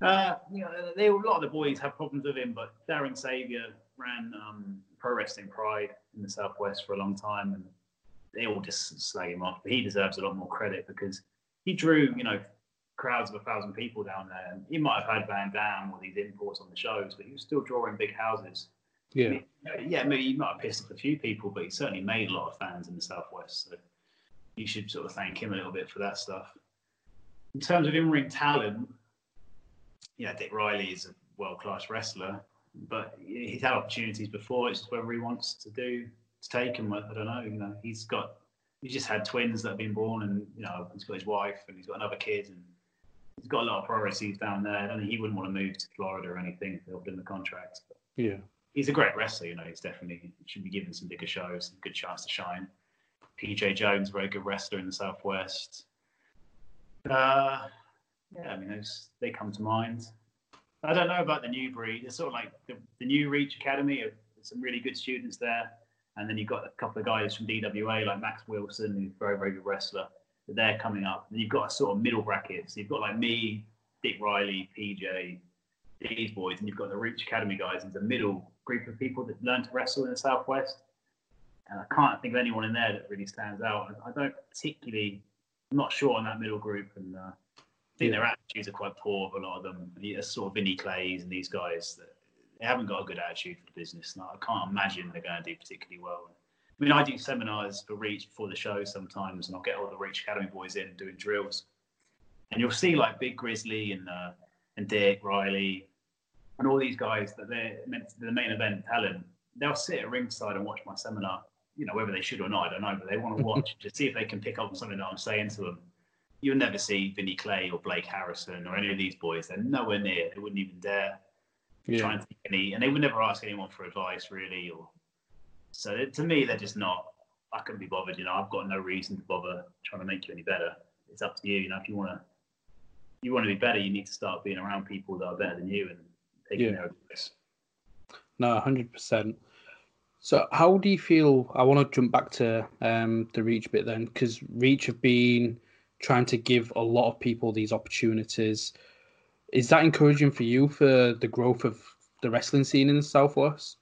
Speaker 2: Uh, you know, they, a lot of the boys have problems with him, but Darren Saviour ran um, Pro Wrestling Pride in the Southwest for a long time, and they all just slag him off. But he deserves a lot more credit because he drew, you know, crowds of a thousand people down there. And he might have had Van Dam or these imports on the shows, but he was still drawing big houses.
Speaker 1: Yeah.
Speaker 2: Yeah, maybe he might have pissed off a few people, but he certainly made a lot of fans in the Southwest. So you should sort of thank him a little bit for that stuff. In terms of in-ring talent, yeah, Dick Riley is a world-class wrestler, but he's had opportunities before. It's just whether he wants to do to take them. I don't know. You know, he's got he's just had twins that have been born, and you know, he's got his wife and he's got another kid, and he's got a lot of priorities down there. I don't think he wouldn't want to move to Florida or anything if they offered him the contract. But
Speaker 1: Yeah.
Speaker 2: he's a great wrestler. You know, he's definitely should be given some bigger shows, good chance to shine. PJ Jones, very good wrestler in the Southwest. Uh, yeah, I mean, those they come to mind. I don't know about the new breed. It's sort of like the, the new Reach Academy. uh, some really good students there, and then you've got a couple of guys from DWA like Max Wilson, who's a very very good wrestler. They're coming up. And you've got a sort of middle bracket. So you've got like me, Dick Riley, PJ, these boys, and you've got the Reach Academy guys. There's a middle group of people that learn to wrestle in the Southwest. And I can't think of anyone in there that really stands out. I I don't particularly, I'm not sure on that middle group. And uh, I think their attitudes are quite poor, a lot of them. It's sort of Vinny Clays and these guys, that they haven't got a good attitude for the business. And I can't imagine they're going to do particularly well. I mean, I do seminars for Reach before the show sometimes, and I'll get all the Reach Academy boys in doing drills. And you'll see like Big Grizzly and uh, and Dick Riley and all these guys that they're meant to the main event talent. They'll sit at ringside and watch my seminar. You know, whether they should or not, I don't know, but they want to watch to see if they can pick up on something that I'm saying to them. You'll never see Vinny Clay or Blake Harrison or any of these boys. They're nowhere near. They wouldn't even dare try
Speaker 1: Yeah.
Speaker 2: and take any, and they would never ask anyone for advice really. Or so to me, they're just not. I couldn't be bothered. You know, I've got no reason to bother trying to make you any better. It's up to you. You know, if you want to, you want to be better, you need to start being around people that are better than you and taking
Speaker 1: Yeah.
Speaker 2: their advice.
Speaker 1: No, hundred percent. So, how do you feel? I want to jump back to um, the Reach bit then, because Reach have been trying to give a lot of people these opportunities. Is that encouraging for you for the growth of the wrestling scene in the southwest?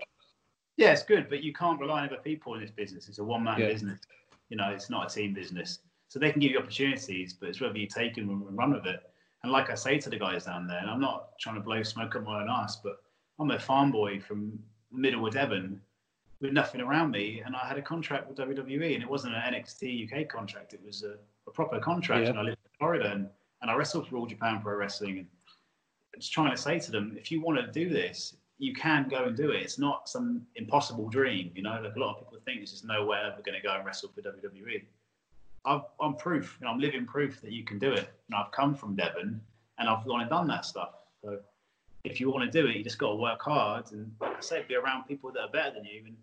Speaker 2: Yeah, it's good, but you can't rely on other people in this business. It's a one man
Speaker 1: Yeah.
Speaker 2: business. You know, it's not a team business. So they can give you opportunities, but it's whether you take them and run with it. And like I say to the guys down there, and I'm not trying to blow smoke up my own ass, but I'm a farm boy from middle of Devon with nothing around me, and I had a contract with WWE, and it wasn't an NXT UK contract; it was a, a proper contract.
Speaker 1: Yeah.
Speaker 2: And I lived in Florida, and, and I wrestled for All Japan Pro Wrestling, and just trying to say to them, if you want to do this, you can go and do it. It's not some impossible dream, you know. Like a lot of people think there's just no way I'm ever going to go and wrestle for WWE. I've, I'm proof, you know, I'm living proof that you can do it. And I've come from Devon, and I've gone and done that stuff. So if you want to do it, you just got to work hard and, like I say, be around people that are better than you and,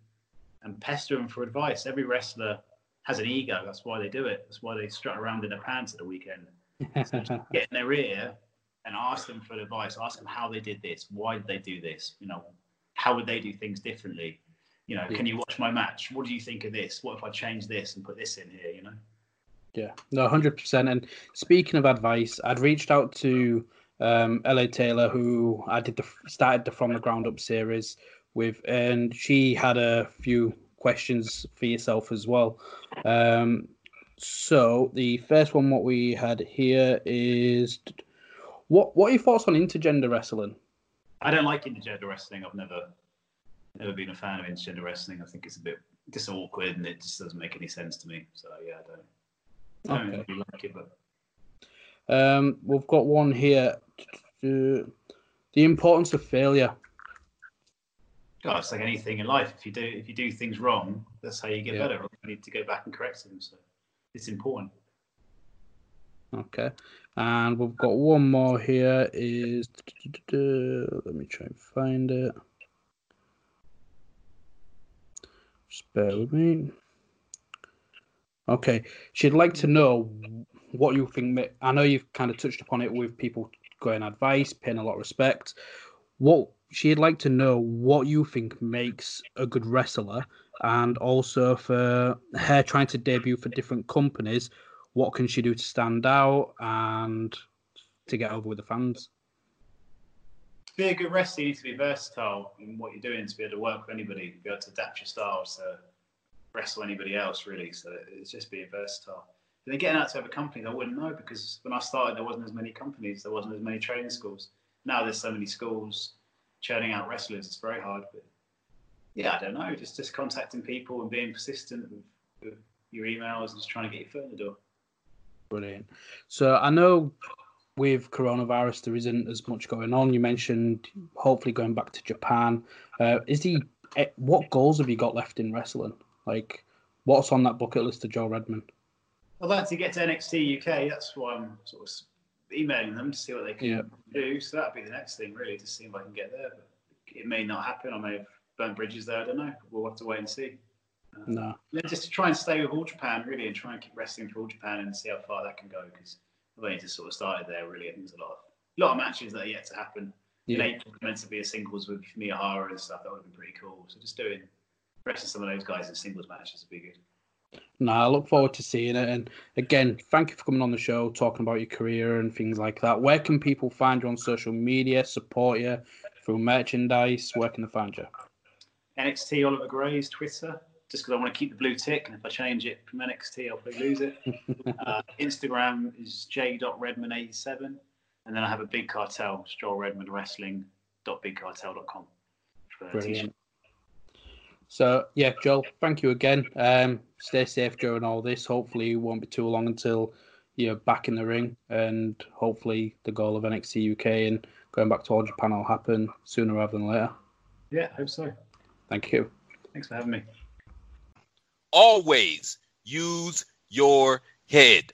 Speaker 2: and pester them for advice. Every wrestler has an ego. That's why they do it. That's why they strut around in their pants at the weekend get in their ear and ask them for advice. Ask them how they did this. Why did they do this? You know, how would they do things differently? You know, can you watch my match? What do you think of this? What if I change this and put this in here? You know.
Speaker 1: Yeah, no, hundred percent. And speaking of advice, I'd reached out to um, La Taylor, who I did the started the From the Ground Up series with, and she had a few questions for yourself as well. Um, so the first one, what we had here is, what what are your thoughts on intergender wrestling?
Speaker 2: I don't like intergender wrestling. I've never, never been a fan of intergender wrestling. I think it's a bit just awkward and it just doesn't make any sense to me. So yeah, I don't. I don't
Speaker 1: Okay.
Speaker 2: really like it, but
Speaker 1: Um, we've got one here. The importance of failure.
Speaker 2: God, it's like anything in life. If you do if you do things wrong, that's how you get
Speaker 1: Yeah.
Speaker 2: better. You need to go back and correct them. So it's important.
Speaker 1: Okay. And we've got one more here. Is let me try and find it. Just bear with me. Okay. She'd like to know what you think. I know you've kind of touched upon it with people going advice, paying a lot of respect. What she'd like to know what you think makes a good wrestler, and also for her trying to debut for different companies, what can she do to stand out and to get over with the fans?
Speaker 2: To be a good wrestler, you need to be versatile in what you're doing to be able to work with anybody, be able to adapt your style to wrestle anybody else, really. So it's just being versatile. If they're getting out to other companies, I wouldn't know because when I started, there wasn't as many companies, there wasn't as many training schools. Now there's so many schools churning out wrestlers. It's very hard, but yeah, I don't know. Just just contacting people and being persistent with, with your emails and just trying to get your foot in the door.
Speaker 1: Brilliant. So I know with coronavirus there isn't as much going on. You mentioned hopefully going back to Japan. Uh, is he? Eh, what goals have you got left in wrestling? Like, what's on that bucket list of Joel Redman?
Speaker 2: I'd like to get to NXT UK. That's why I'm sort of emailing them to see what they can yeah. do. So that'd be the next thing, really, to see if I can get there. But it may not happen. I may have burnt bridges there. I don't know. We'll have to wait and see.
Speaker 1: Uh, no.
Speaker 2: Just to try and stay with All Japan, really, and try and keep wrestling for All Japan and see how far that can go. Because I've only just sort of started there, really. I think there's a lot of, a lot of matches that are yet to happen. Yeah. In April, meant to be a singles with Miyahara and stuff. That would have been pretty cool. So just doing, wrestling some of those guys in singles matches would be good.
Speaker 1: No, I look forward to seeing it. And again, thank you for coming on the show, talking about your career and things like that. Where can people find you on social media, support you through merchandise? Where can they find you?
Speaker 2: NXT Oliver Grey's Twitter, just because I want to keep the blue tick. And if I change it from NXT, I'll probably lose it. uh, Instagram is j.redman87. And then I have a big cartel, Joel Redman Wrestling.bigcartel.com.
Speaker 1: Brilliant. So yeah, Joel, thank you again. Um, stay safe during all this. Hopefully, it won't be too long until you're back in the ring, and hopefully, the goal of NXT UK and going back to All Japan will happen sooner rather than later.
Speaker 2: Yeah, hope so.
Speaker 1: Thank you.
Speaker 2: Thanks for having me.
Speaker 3: Always use your head.